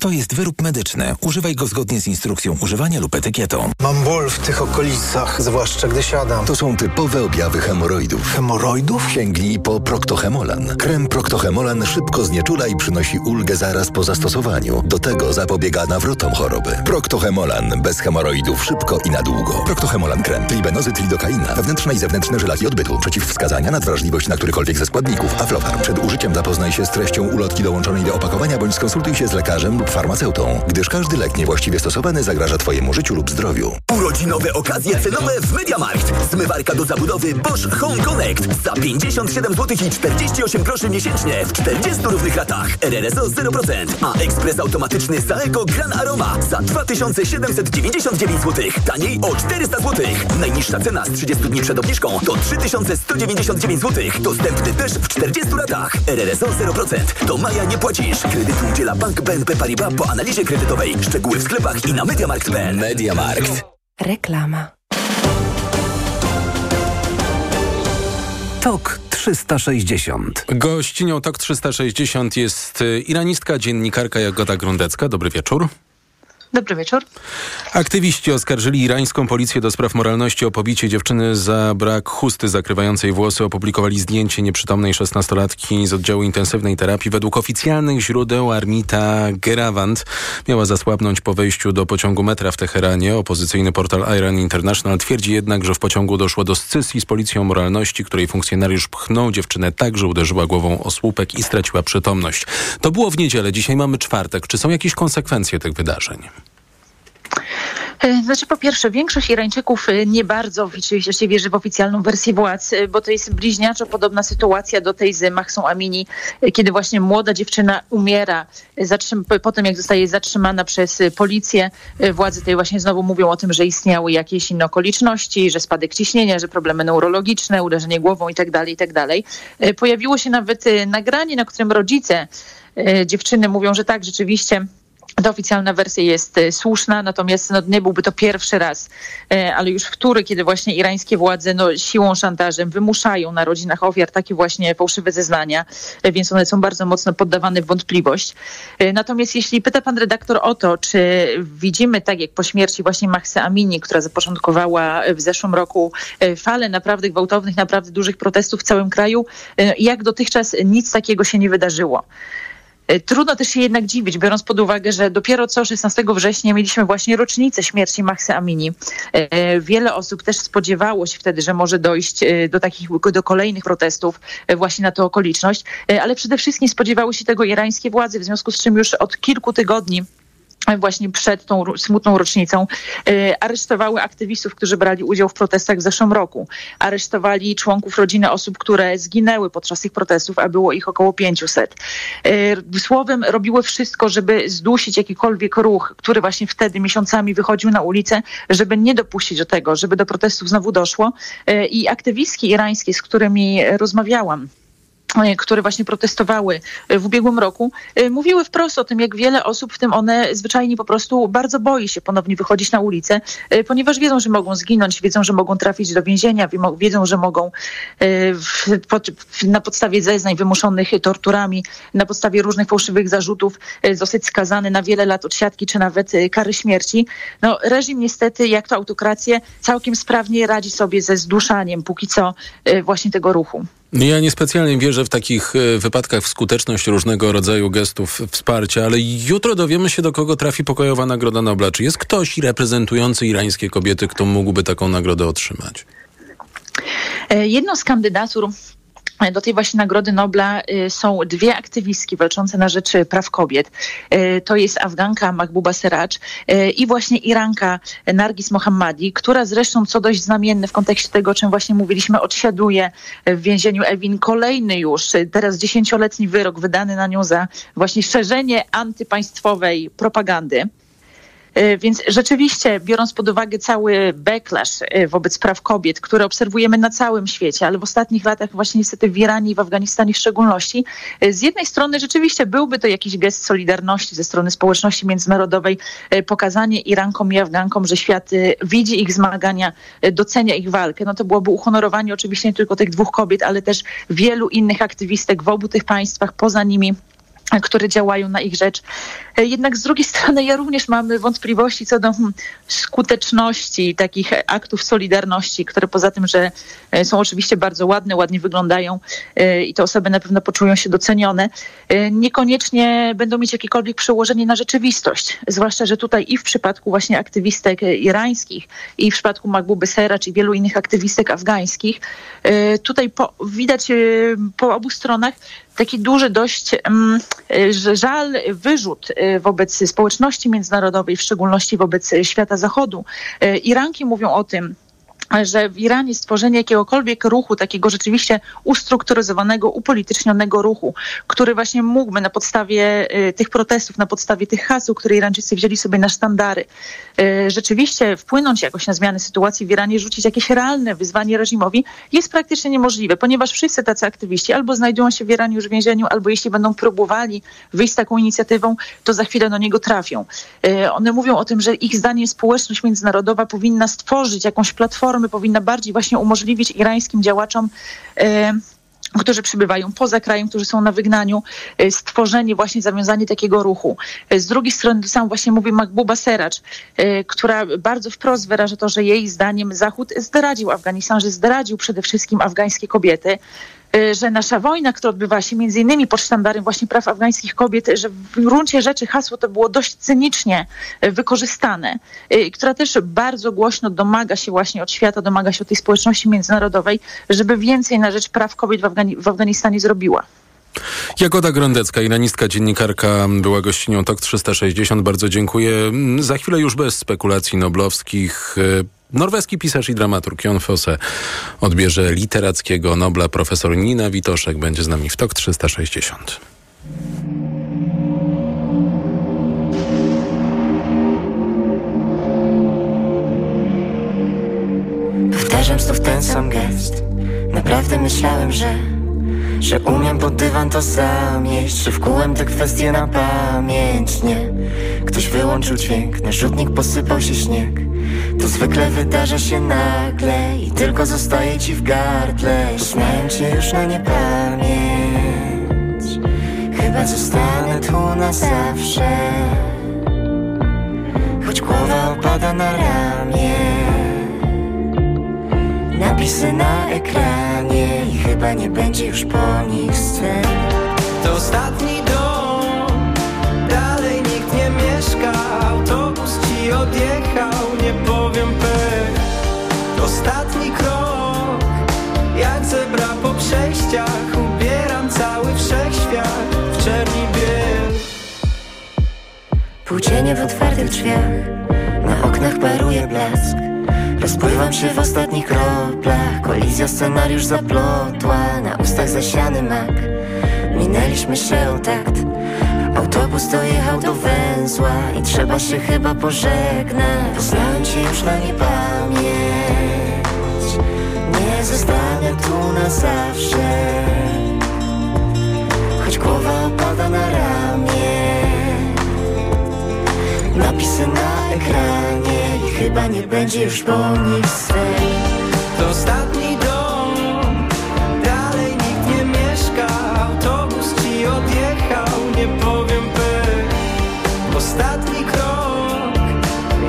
To jest wyrób medyczny. Używaj go zgodnie z instrukcją używania lub etykietą. Mam ból w tych okolicach, zwłaszcza gdy siadam. To są typowe objawy hemoroidów. Hemoroidów? Sięgnij po Proctohemolan. Krem Proctohemolan szybko znieczula i przynosi ulgę zaraz po zastosowaniu. Do tego zapobiega nawrotom choroby. Proctohemolan. Bez hemoroidów szybko i na długo. Proctohemolan krem. Tribenozyt lidokaina. Wewnętrzne i zewnętrzne żelaki odbytu. Przeciwwskazania, nadwrażliwość na którykolwiek ze składników. Aflofarm. Przed użyciem zapoznaj się z treścią ulotki dołączonej do opakowania bądź skonsultuj się z lekarzem lub farmaceutą, gdyż każdy lek niewłaściwie stosowany zagraża Twojemu życiu lub zdrowiu. Urodzinowe okazje cenowe w Mediamarkt. Zmywarka do zabudowy Bosch Home Connect za 57 zł i 48 groszy miesięcznie w 40 równych latach. RRSO 0%, a ekspres automatyczny Saeco Gran Aroma za 2799 zł. Taniej o 400 zł. Najniższa cena z 30 dni przed obniżką to 3199 zł. Dostępny też w 40 latach. RRSO 0%. Do maja nie płacisz. Kredytu udziela Bank BNP Paribas po analizie kredytowej. Szczegóły w sklepach i na Mediamarkt.pl. Mediamarkt. Reklama. TOK 360. Gościnią TOK 360 jest y, iranistka, dziennikarka Jagoda Grundecka. Dobry wieczór. Dobry wieczór. Aktywiści oskarżyli irańską policję do spraw moralności o pobicie dziewczyny za brak chusty zakrywającej włosy. Opublikowali zdjęcie nieprzytomnej 16-latki z oddziału intensywnej terapii. Według oficjalnych źródeł Armita Gerawand miała zasłabnąć po wejściu do pociągu metra w Teheranie. Opozycyjny portal Iran International twierdzi jednak, że w pociągu doszło do scysji z policją moralności, której funkcjonariusz pchnął dziewczynę tak, że uderzyła głową o słupek i straciła przytomność. To było w niedzielę, dzisiaj mamy czwartek. Czy są jakieś konsekwencje tych wydarzeń? Znaczy po pierwsze, większość Irańczyków nie bardzo oczywiście wierzy w oficjalną wersję władz, bo to jest bliźniaczo podobna sytuacja do tej z Mahsą Amini, kiedy właśnie młoda dziewczyna umiera po tym, jak zostaje zatrzymana przez policję. Władze tej właśnie znowu mówią o tym, że istniały jakieś inne okoliczności, że spadek ciśnienia, że problemy neurologiczne, uderzenie głową itd., tak itd. Tak Pojawiło się nawet nagranie, na którym rodzice dziewczyny mówią, że tak, rzeczywiście ta oficjalna wersja jest słuszna, natomiast no, nie byłby to pierwszy raz, ale już wtóry, kiedy właśnie irańskie władze no, siłą, szantażem wymuszają na rodzinach ofiar takie właśnie fałszywe zeznania, więc one są bardzo mocno poddawane w wątpliwość. Natomiast jeśli pyta pan redaktor o to, czy widzimy tak jak po śmierci właśnie Mahsa Amini, która zapoczątkowała w zeszłym roku falę naprawdę gwałtownych, naprawdę dużych protestów w całym kraju, jak dotychczas nic takiego się nie wydarzyło. Trudno też się jednak dziwić, biorąc pod uwagę, że dopiero co 16 września mieliśmy właśnie rocznicę śmierci Mahsy Amini. Wiele osób też spodziewało się wtedy, że może dojść do takich, do kolejnych protestów właśnie na tę okoliczność, ale przede wszystkim spodziewały się tego irańskie władze, w związku z czym już od kilku tygodni właśnie przed tą smutną rocznicą, e, aresztowały aktywistów, którzy brali udział w protestach w zeszłym roku. Aresztowali członków rodziny osób, które zginęły podczas tych protestów, a było ich około 500. E, słowem robiły wszystko, żeby zdusić jakikolwiek ruch, który właśnie wtedy miesiącami wychodził na ulicę, żeby nie dopuścić do tego, żeby do protestów znowu doszło. E, I aktywistki irańskie, z którymi rozmawiałam, które właśnie protestowały e, w ubiegłym roku, e, mówiły wprost o tym, jak wiele osób, w tym one zwyczajnie po prostu bardzo boi się ponownie wychodzić na ulicę, ponieważ wiedzą, że mogą zginąć, wiedzą, że mogą trafić do więzienia, wiedzą, że mogą na podstawie zeznań wymuszonych torturami, na podstawie różnych fałszywych zarzutów zostać skazany na wiele lat odsiadki, czy nawet kary śmierci. No, reżim niestety, jak to autokrację, całkiem sprawnie radzi sobie ze zduszaniem póki co właśnie tego ruchu. Ja niespecjalnie wierzę w takich e, wypadkach w skuteczność różnego rodzaju gestów wsparcia, ale jutro dowiemy się, do kogo trafi pokojowa Nagroda Nobla. Czy jest ktoś reprezentujący irańskie kobiety, kto mógłby taką nagrodę otrzymać? E, jedną z kandydatur do tej właśnie Nagrody Nobla y, są dwie aktywistki walczące na rzecz praw kobiet. Y, to jest Afganka Mahbuba Seraj y, i właśnie Iranka Nargis Mohammadi, która zresztą, co dość znamienne w kontekście tego, o czym właśnie mówiliśmy, odsiaduje w więzieniu Ewin kolejny już, teraz dziesięcioletni wyrok wydany na nią za właśnie szerzenie antypaństwowej propagandy. E, więc rzeczywiście, biorąc pod uwagę cały backlash e, wobec praw kobiet, które obserwujemy na całym świecie, ale w ostatnich latach właśnie niestety w Iranie i w Afganistanie w szczególności, e, z jednej strony rzeczywiście byłby to jakiś gest solidarności ze strony społeczności międzynarodowej, pokazanie Irankom i Afgankom, że świat widzi ich zmagania, docenia ich walkę. No to byłoby uhonorowanie oczywiście nie tylko tych dwóch kobiet, ale też wielu innych aktywistek w obu tych państwach, poza nimi które działają na ich rzecz. E, jednak z drugiej strony ja również mam wątpliwości co do hmm, skuteczności takich aktów solidarności, które poza tym, że e, są oczywiście bardzo ładne, ładnie wyglądają e, i te osoby na pewno poczują się docenione, niekoniecznie będą mieć jakiekolwiek przełożenie na rzeczywistość. Zwłaszcza, że tutaj i w przypadku właśnie aktywistek irańskich i w przypadku Magbuby Seracz i wielu innych aktywistek afgańskich, tutaj po, widać po obu stronach taki duży dość um, żal, wyrzut e, wobec społeczności międzynarodowej, w szczególności wobec świata zachodu. E, Iranki mówią o tym, że w Iranie stworzenie jakiegokolwiek ruchu, takiego rzeczywiście ustrukturyzowanego, upolitycznionego ruchu, który właśnie mógłby na podstawie y, tych protestów, na podstawie tych haseł, które Irańczycy wzięli sobie na sztandary, y, rzeczywiście wpłynąć jakoś na zmianę sytuacji w Iranie, rzucić jakieś realne wyzwanie reżimowi, jest praktycznie niemożliwe, ponieważ wszyscy tacy aktywiści albo znajdują się w Iranie już w więzieniu, albo jeśli będą próbowali wyjść z taką inicjatywą, to za chwilę do niego trafią. Y, one mówią o tym, że ich zdaniem społeczność międzynarodowa powinna stworzyć jakąś platformę, platformy powinna bardziej właśnie umożliwić irańskim działaczom e, którzy przybywają poza krajem, którzy są na wygnaniu, e, stworzenie, właśnie zawiązanie takiego ruchu. E, z drugiej strony, sam właśnie mówi Magbuba Seracz, która bardzo wprost wyraża to, że jej zdaniem Zachód zdradził Afganistan, że zdradził przede wszystkim afgańskie kobiety, że nasza wojna, która odbywa się między innymi pod sztandarem właśnie praw afgańskich kobiet, że w gruncie rzeczy hasło to było dość cynicznie y, wykorzystane, y, która też bardzo głośno domaga się właśnie od świata, domaga się od tej społeczności międzynarodowej, żeby więcej na rzecz praw kobiet w, Afgani w Afganistanie zrobiła. Jagoda Grondecka, iranistka dziennikarka, była gościnią TOK 360. Bardzo dziękuję. Za chwilę już bez spekulacji noblowskich. Norweski pisarz i dramaturg Jon Fosse odbierze literackiego Nobla. Profesor Nina Witoszek będzie z nami w TOK 360. Powtarzam znów ten sam gest Naprawdę myślałem, że Że umiem pod dywan to zamieść Że wkułem te kwestie na pamięć Nie, ktoś wyłączył dźwięk Na rzutnik posypał się śnieg. To zwykle wydarza się nagle I tylko zostaje ci w gardle. Znałem cię już na niepamięć. Chyba zostanę tu na zawsze. Choć głowa opada na ramię. Napisy na ekranie chyba nie będzie już po nich scen. To ostatni dom Dalej nikt nie mieszka. Autobus ci odjechał Nie powiem pech. Ostatni krok Jak zebra po przejściach. Ubieram cały wszechświat W czerni biel. Wokół cienie w otwartych drzwiach Na oknach paruje blask Rozpływam się w ostatnich kroplach. Kolizja scenariusz zaplotła. Na ustach zasiany mak. Minęliśmy się takt. Autobus dojechał do węzła I trzeba się chyba pożegnać. Poznałem cię już na niepamięć. Nie zostanę tu na zawsze. Choć głowa opada na ramię Napisy na ekranie I chyba nie będzie już po nich swej. To ostatni dom Dalej nikt nie mieszka. Autobus ci odjechał Nie powiem pech Ostatni krok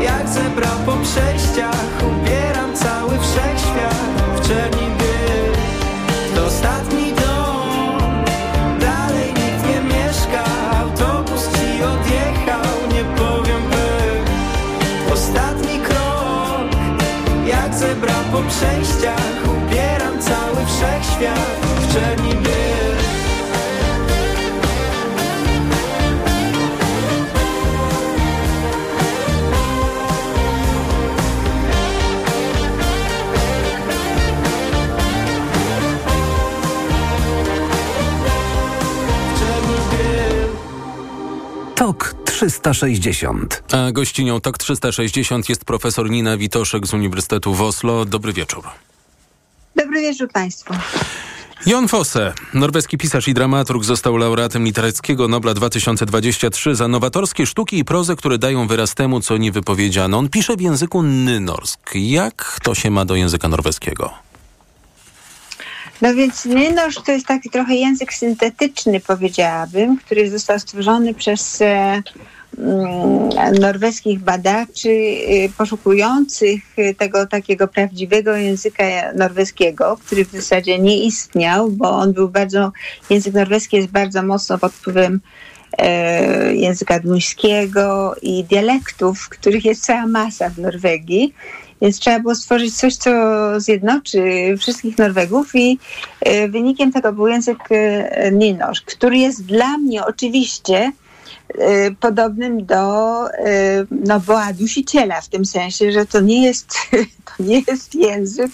Jak zebra po przejściach przejściach Ubieram cały wszechświat W czerni 360. A gościnią TOK 360 jest profesor Nina Witoszek z Uniwersytetu w Oslo. Dobry wieczór. Dobry wieczór Państwu. Jon Fosse, norweski pisarz i dramaturg, został laureatem literackiego Nobla 2023 za nowatorskie sztuki i prozę, które dają wyraz temu, co nie wypowiedziano. On pisze w języku nynorsk. Jak to się ma do języka norweskiego? No więc nynorsk to jest taki trochę język syntetyczny, powiedziałabym, który został stworzony przez e, mm, norweskich badaczy y, poszukujących y, tego takiego prawdziwego języka norweskiego, który w zasadzie nie istniał, bo on był bardzo, język norweski jest bardzo mocno pod wpływem e, języka duńskiego i dialektów, których jest cała masa w Norwegii. Więc trzeba było stworzyć coś, co zjednoczy wszystkich Norwegów i e, wynikiem tego był język e, nynorsk, który jest dla mnie oczywiście e, podobnym do no, Dusiciela w tym sensie, że to nie jest, to nie jest język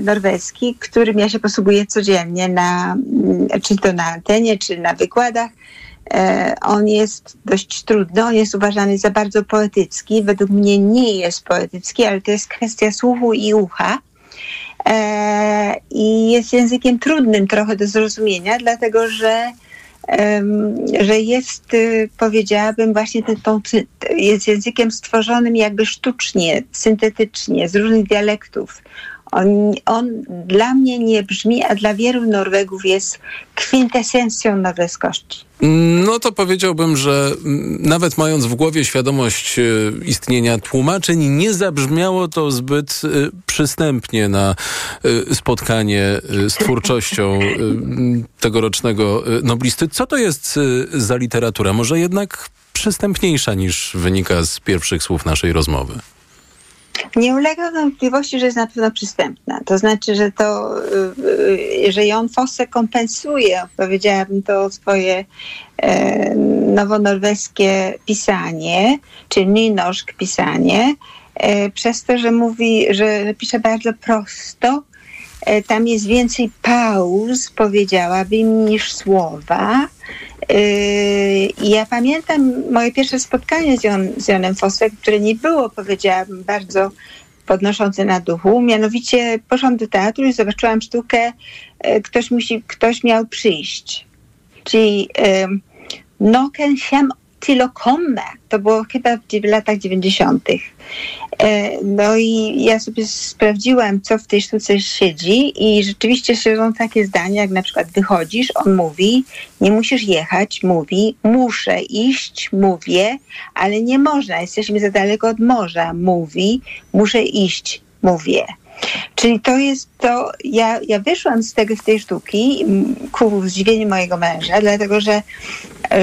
norweski, którym ja się posługuję codziennie na, czy to na antenie, czy na wykładach. On jest dość trudny, on jest uważany za bardzo poetycki. Według mnie nie jest poetycki, ale to jest kwestia słuchu i ucha. I jest językiem trudnym trochę do zrozumienia, dlatego że że jest, y, powiedziałabym, właśnie ten, jest językiem stworzonym jakby sztucznie, syntetycznie, z różnych dialektów. On, on dla mnie nie brzmi, a dla wielu Norwegów jest kwintesencją norweskości. No to powiedziałbym, że nawet mając w głowie świadomość e, istnienia tłumaczeń, nie zabrzmiało to zbyt e, przystępnie na e, spotkanie z twórczością tegorocznego noblisty. Co to jest za literatura? Może jednak przystępniejsza niż wynika z pierwszych słów naszej rozmowy? Nie ulega wątpliwości, że jest na pewno przystępna. To znaczy, że to, że Jon Fosse kompensuje, powiedziałabym to swoje e, nowonorweskie pisanie, czy nynorsk pisanie, e, przez to, że mówi, że pisze bardzo prosto, e, tam jest więcej pauz, powiedziałabym, niż słowa. I ja pamiętam moje pierwsze spotkanie z, Jon, z Fossem, które nie było, powiedziałabym, bardzo podnoszące na duchu. Mianowicie poszłam do teatru i zobaczyłam sztukę Ktoś, musi, ktoś miał przyjść. Czyli Noken hem till komme. To było chyba w latach 90. No i ja sobie sprawdziłam, co w tej sztuce siedzi i rzeczywiście siedzą takie zdania, jak na przykład wychodzisz, on mówi, nie musisz jechać, mówi, muszę iść, mówię, ale nie można, jesteśmy za daleko od morza, mówi, muszę iść, mówię. Czyli to jest to, ja, ja wyszłam z tego, z tej sztuki ku zdziwieniu mojego męża, dlatego że,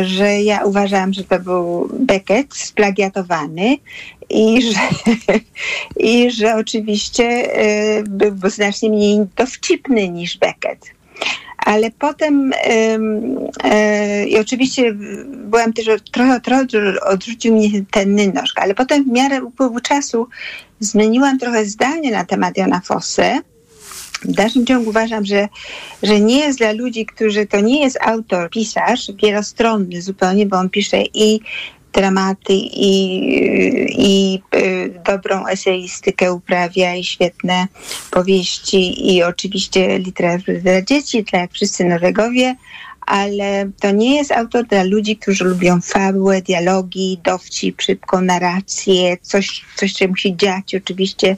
że ja uważałam, że to był Beckett splagiatowany i że, i że oczywiście y, był znacznie mniej dowcipny niż Beckett. Ale potem e, i oczywiście byłam też trochę, trochę odrzucił mnie ten Nynoszka, ale potem w miarę upływu czasu zmieniłam trochę zdanie na temat Jana Fosse. W dalszym ciągu uważam, że, że nie jest dla ludzi, którzy to nie jest autor, pisarz, wielostronny zupełnie, bo on pisze i dramaty i, i y, dobrą eseistykę uprawia i świetne powieści i oczywiście literaturę dla dzieci, dla jak wszyscy Norwegowie, ale to nie jest autor dla ludzi, którzy lubią fabułę, dialogi, dowcip, szybką narrację, coś, coś się musi dziać oczywiście.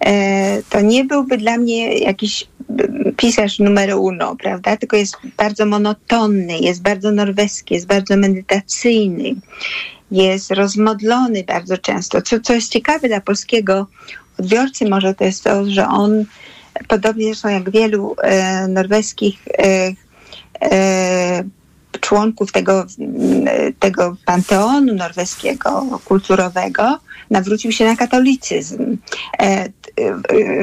E, to nie byłby dla mnie jakiś pisarz numer uno, prawda? Tylko jest bardzo monotonny, jest bardzo norweski, jest bardzo medytacyjny, jest rozmodlony bardzo często. Co, co jest ciekawe dla polskiego odbiorcy może to jest to, że on podobnie zresztą jak wielu e, norweskich e, e, członków tego, tego panteonu norweskiego, kulturowego, nawrócił się na katolicyzm. E,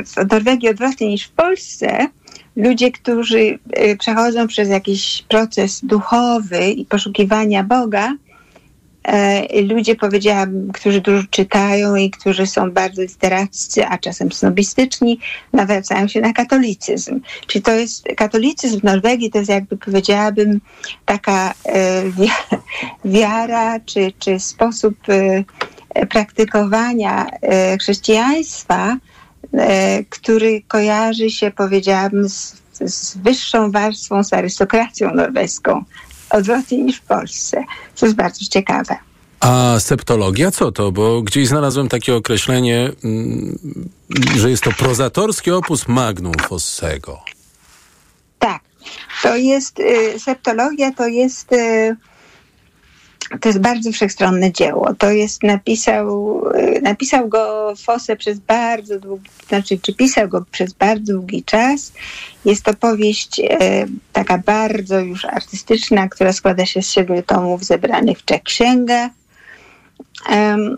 w Norwegii odwrotnie niż w Polsce, ludzie, którzy y, przechodzą przez jakiś proces duchowy i poszukiwania Boga, e, ludzie, powiedziałabym, którzy dużo czytają i którzy są bardzo literaccy, a czasem snobistyczni, nawracają się na katolicyzm. Czyli to jest, katolicyzm w Norwegii to jest jakby powiedziałabym taka e, wiara, czy, czy sposób e, praktykowania chrześcijaństwa, E, który kojarzy się, powiedziałabym, z, z wyższą warstwą, z arystokracją norweską, odwrotnie niż w Polsce, co jest bardzo ciekawe. A septologia co to? Bo gdzieś znalazłem takie określenie, mm, że jest to prozatorski opus magnum Fossego. Tak. To jest, y, septologia to jest y, to jest bardzo wszechstronne dzieło. To jest napisał, napisał go Fosse przez bardzo długi, znaczy czy pisał go przez bardzo długi czas. Jest to powieść e, taka bardzo już artystyczna, która składa się z siedmiu tomów zebranych w trzech księgach. Um,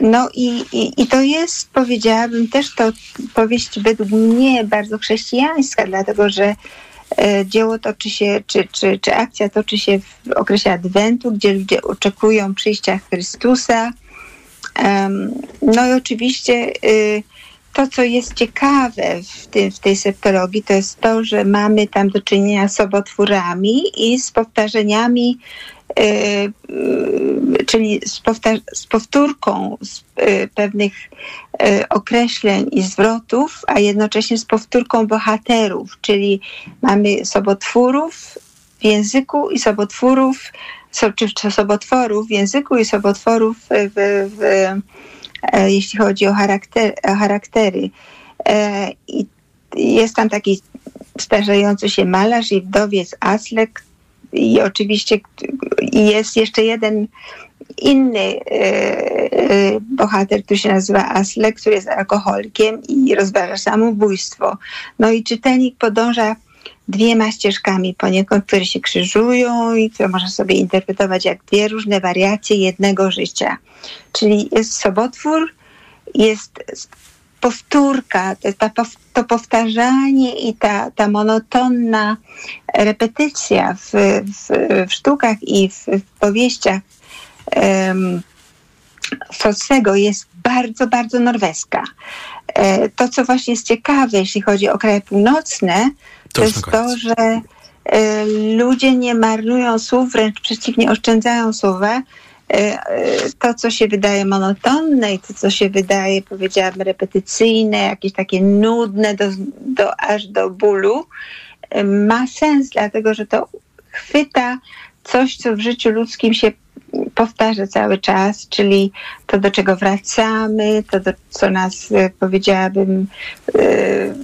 no i, i, i to jest, powiedziałabym, też to powieść według mnie bardzo chrześcijańska, dlatego że dzieło toczy się, czy, czy, czy akcja toczy się w okresie Adwentu, gdzie ludzie oczekują przyjścia Chrystusa. No i oczywiście y, to, co jest ciekawe w, tym, w tej septologii, to jest to, że mamy tam do czynienia z sobotwórami i z powtarzeniami czyli z, z powtórką z y, pewnych określeń i zwrotów, a jednocześnie z powtórką bohaterów, czyli mamy sobotwórów w języku i sobotwórów, czy, czy sobotworów w języku i sobotworów w, w, e, jeśli chodzi o, charakter, o charaktery. E, I jest tam taki starzejący się malarz i wdowiec Aslek, i oczywiście jest jeszcze jeden inny e, e, bohater, który się nazywa Asle, który jest alkoholikiem i rozważa samobójstwo. No i czytelnik podąża dwiema ścieżkami poniekąd, które się krzyżują i które można sobie interpretować jak dwie różne wariacje jednego życia. Czyli jest sobotwór, jest powtórka, to, ta, to powtarzanie i ta, ta monotonna repetycja w, w, w sztukach i w, w powieściach um, jest bardzo, bardzo norweska. E, to, co właśnie jest ciekawe, jeśli chodzi o kraje północne, to, to jest to, że e, ludzie nie marnują słów, wręcz przeciwnie, oszczędzają słowa, to, co się wydaje monotonne i to, co się wydaje, powiedziałabym, repetycyjne, jakieś takie nudne do, do, aż do bólu, e, ma sens, dlatego że to chwyta coś, co w życiu ludzkim się powtarza cały czas, czyli to, do czego wracamy, to, do, co nas, e, powiedziałabym, e,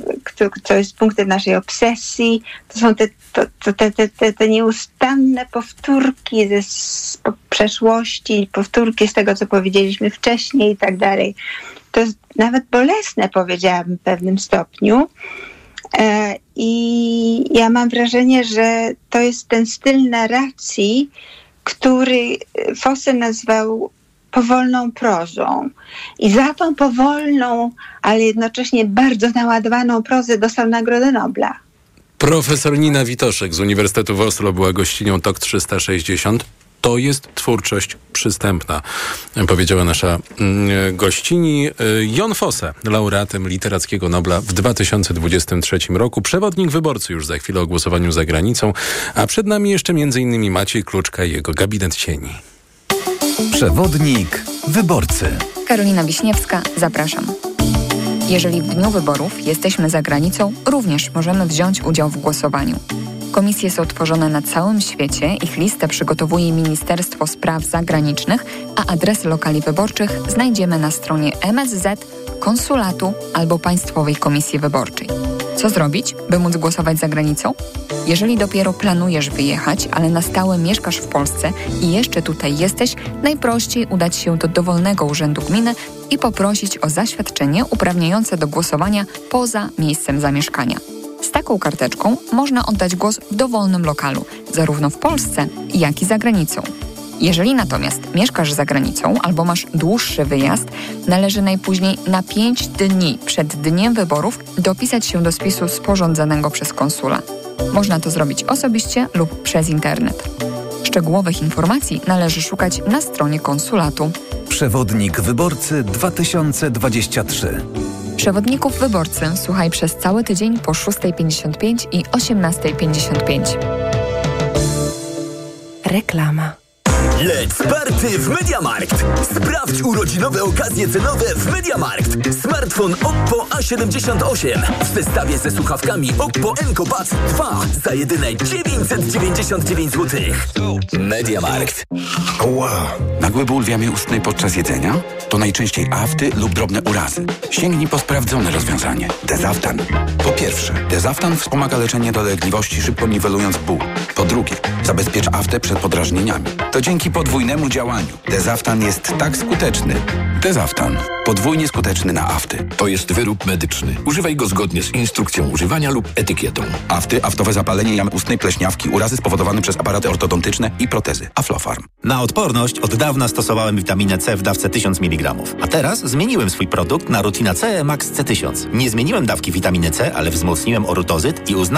co jest punktem naszej obsesji. To są te, to, te, te, te, nieustanne powtórki ze przeszłości, powtórki z tego, co powiedzieliśmy wcześniej i tak dalej. To jest nawet bolesne, powiedziałabym w pewnym stopniu. E, I ja mam wrażenie, że to jest ten styl narracji, który Fosse nazwał powolną prozą. I za tą powolną, ale jednocześnie bardzo naładowaną prozę dostał Nagrodę Nobla. Profesor Nina Witoszek z Uniwersytetu w Oslo była gościnią TOK 360 to jest twórczość przystępna, powiedziała nasza mm, gościni. Y, Jon Fosse, laureatem Literackiego Nobla w 2023 roku, przewodnik wyborcy już za chwilę o głosowaniu za granicą, a przed nami jeszcze m.in. Maciej Kluczka i jego gabinet cieni. Przewodnik wyborcy. Karolina Wiśniewska, zapraszam. Jeżeli w dniu wyborów jesteśmy za granicą, również możemy wziąć udział w głosowaniu. Komisje są tworzone na całym świecie, ich listę przygotowuje Ministerstwo Spraw Zagranicznych, a adresy lokali wyborczych znajdziemy na stronie MSZ, konsulatu albo Państwowej Komisji Wyborczej. Co zrobić, by móc głosować za granicą? Jeżeli dopiero planujesz wyjechać, ale na stałe mieszkasz w Polsce i jeszcze tutaj jesteś, najprościej udać się do dowolnego urzędu gminy i poprosić o zaświadczenie uprawniające do głosowania poza miejscem zamieszkania. Z taką karteczką można oddać głos w dowolnym lokalu, zarówno w Polsce, jak i za granicą. Jeżeli natomiast mieszkasz za granicą albo masz dłuższy wyjazd, należy najpóźniej na 5 dni przed dniem wyborów dopisać się do spisu sporządzonego przez konsula. Można to zrobić osobiście lub przez internet. Szczegółowych informacji należy szukać na stronie konsulatu. Przewodnik wyborcy 2023. Przewodników wyborcy słuchaj przez cały tydzień po 6.55 i 18.55. Reklama. Let's party w Mediamarkt! Sprawdź urodzinowe okazje cenowe w Mediamarkt. Smartfon Oppo A78 w zestawie ze słuchawkami Oppo Enco Buds 2 za jedyne 999 zł. Mediamarkt. Ła! Nagły ból w ustnej podczas jedzenia? To najczęściej afty lub drobne urazy. Sięgnij po sprawdzone rozwiązanie. Dezaftan. Po pierwsze, Dezaftan wspomaga leczenie dolegliwości, szybko niwelując ból. Po drugie, zabezpiecz aftę przed podrażnieniami. To dzięki podwójnemu działaniu. Dezaftan jest tak skuteczny. Dezaftan. Podwójnie skuteczny na afty. To jest wyrób medyczny. Używaj go zgodnie z instrukcją używania lub etykietą. Afty, aftowe zapalenie jamy ustnej, pleśniawki, urazy spowodowane przez aparaty ortodontyczne i protezy. Aflofarm. Na odporność od dawna stosowałem witaminę C w dawce 1000 mg. A teraz zmieniłem swój produkt na Rutina C Max C1000. Nie zmieniłem dawki witaminy C, ale wzmocniłem orutozyt i uznane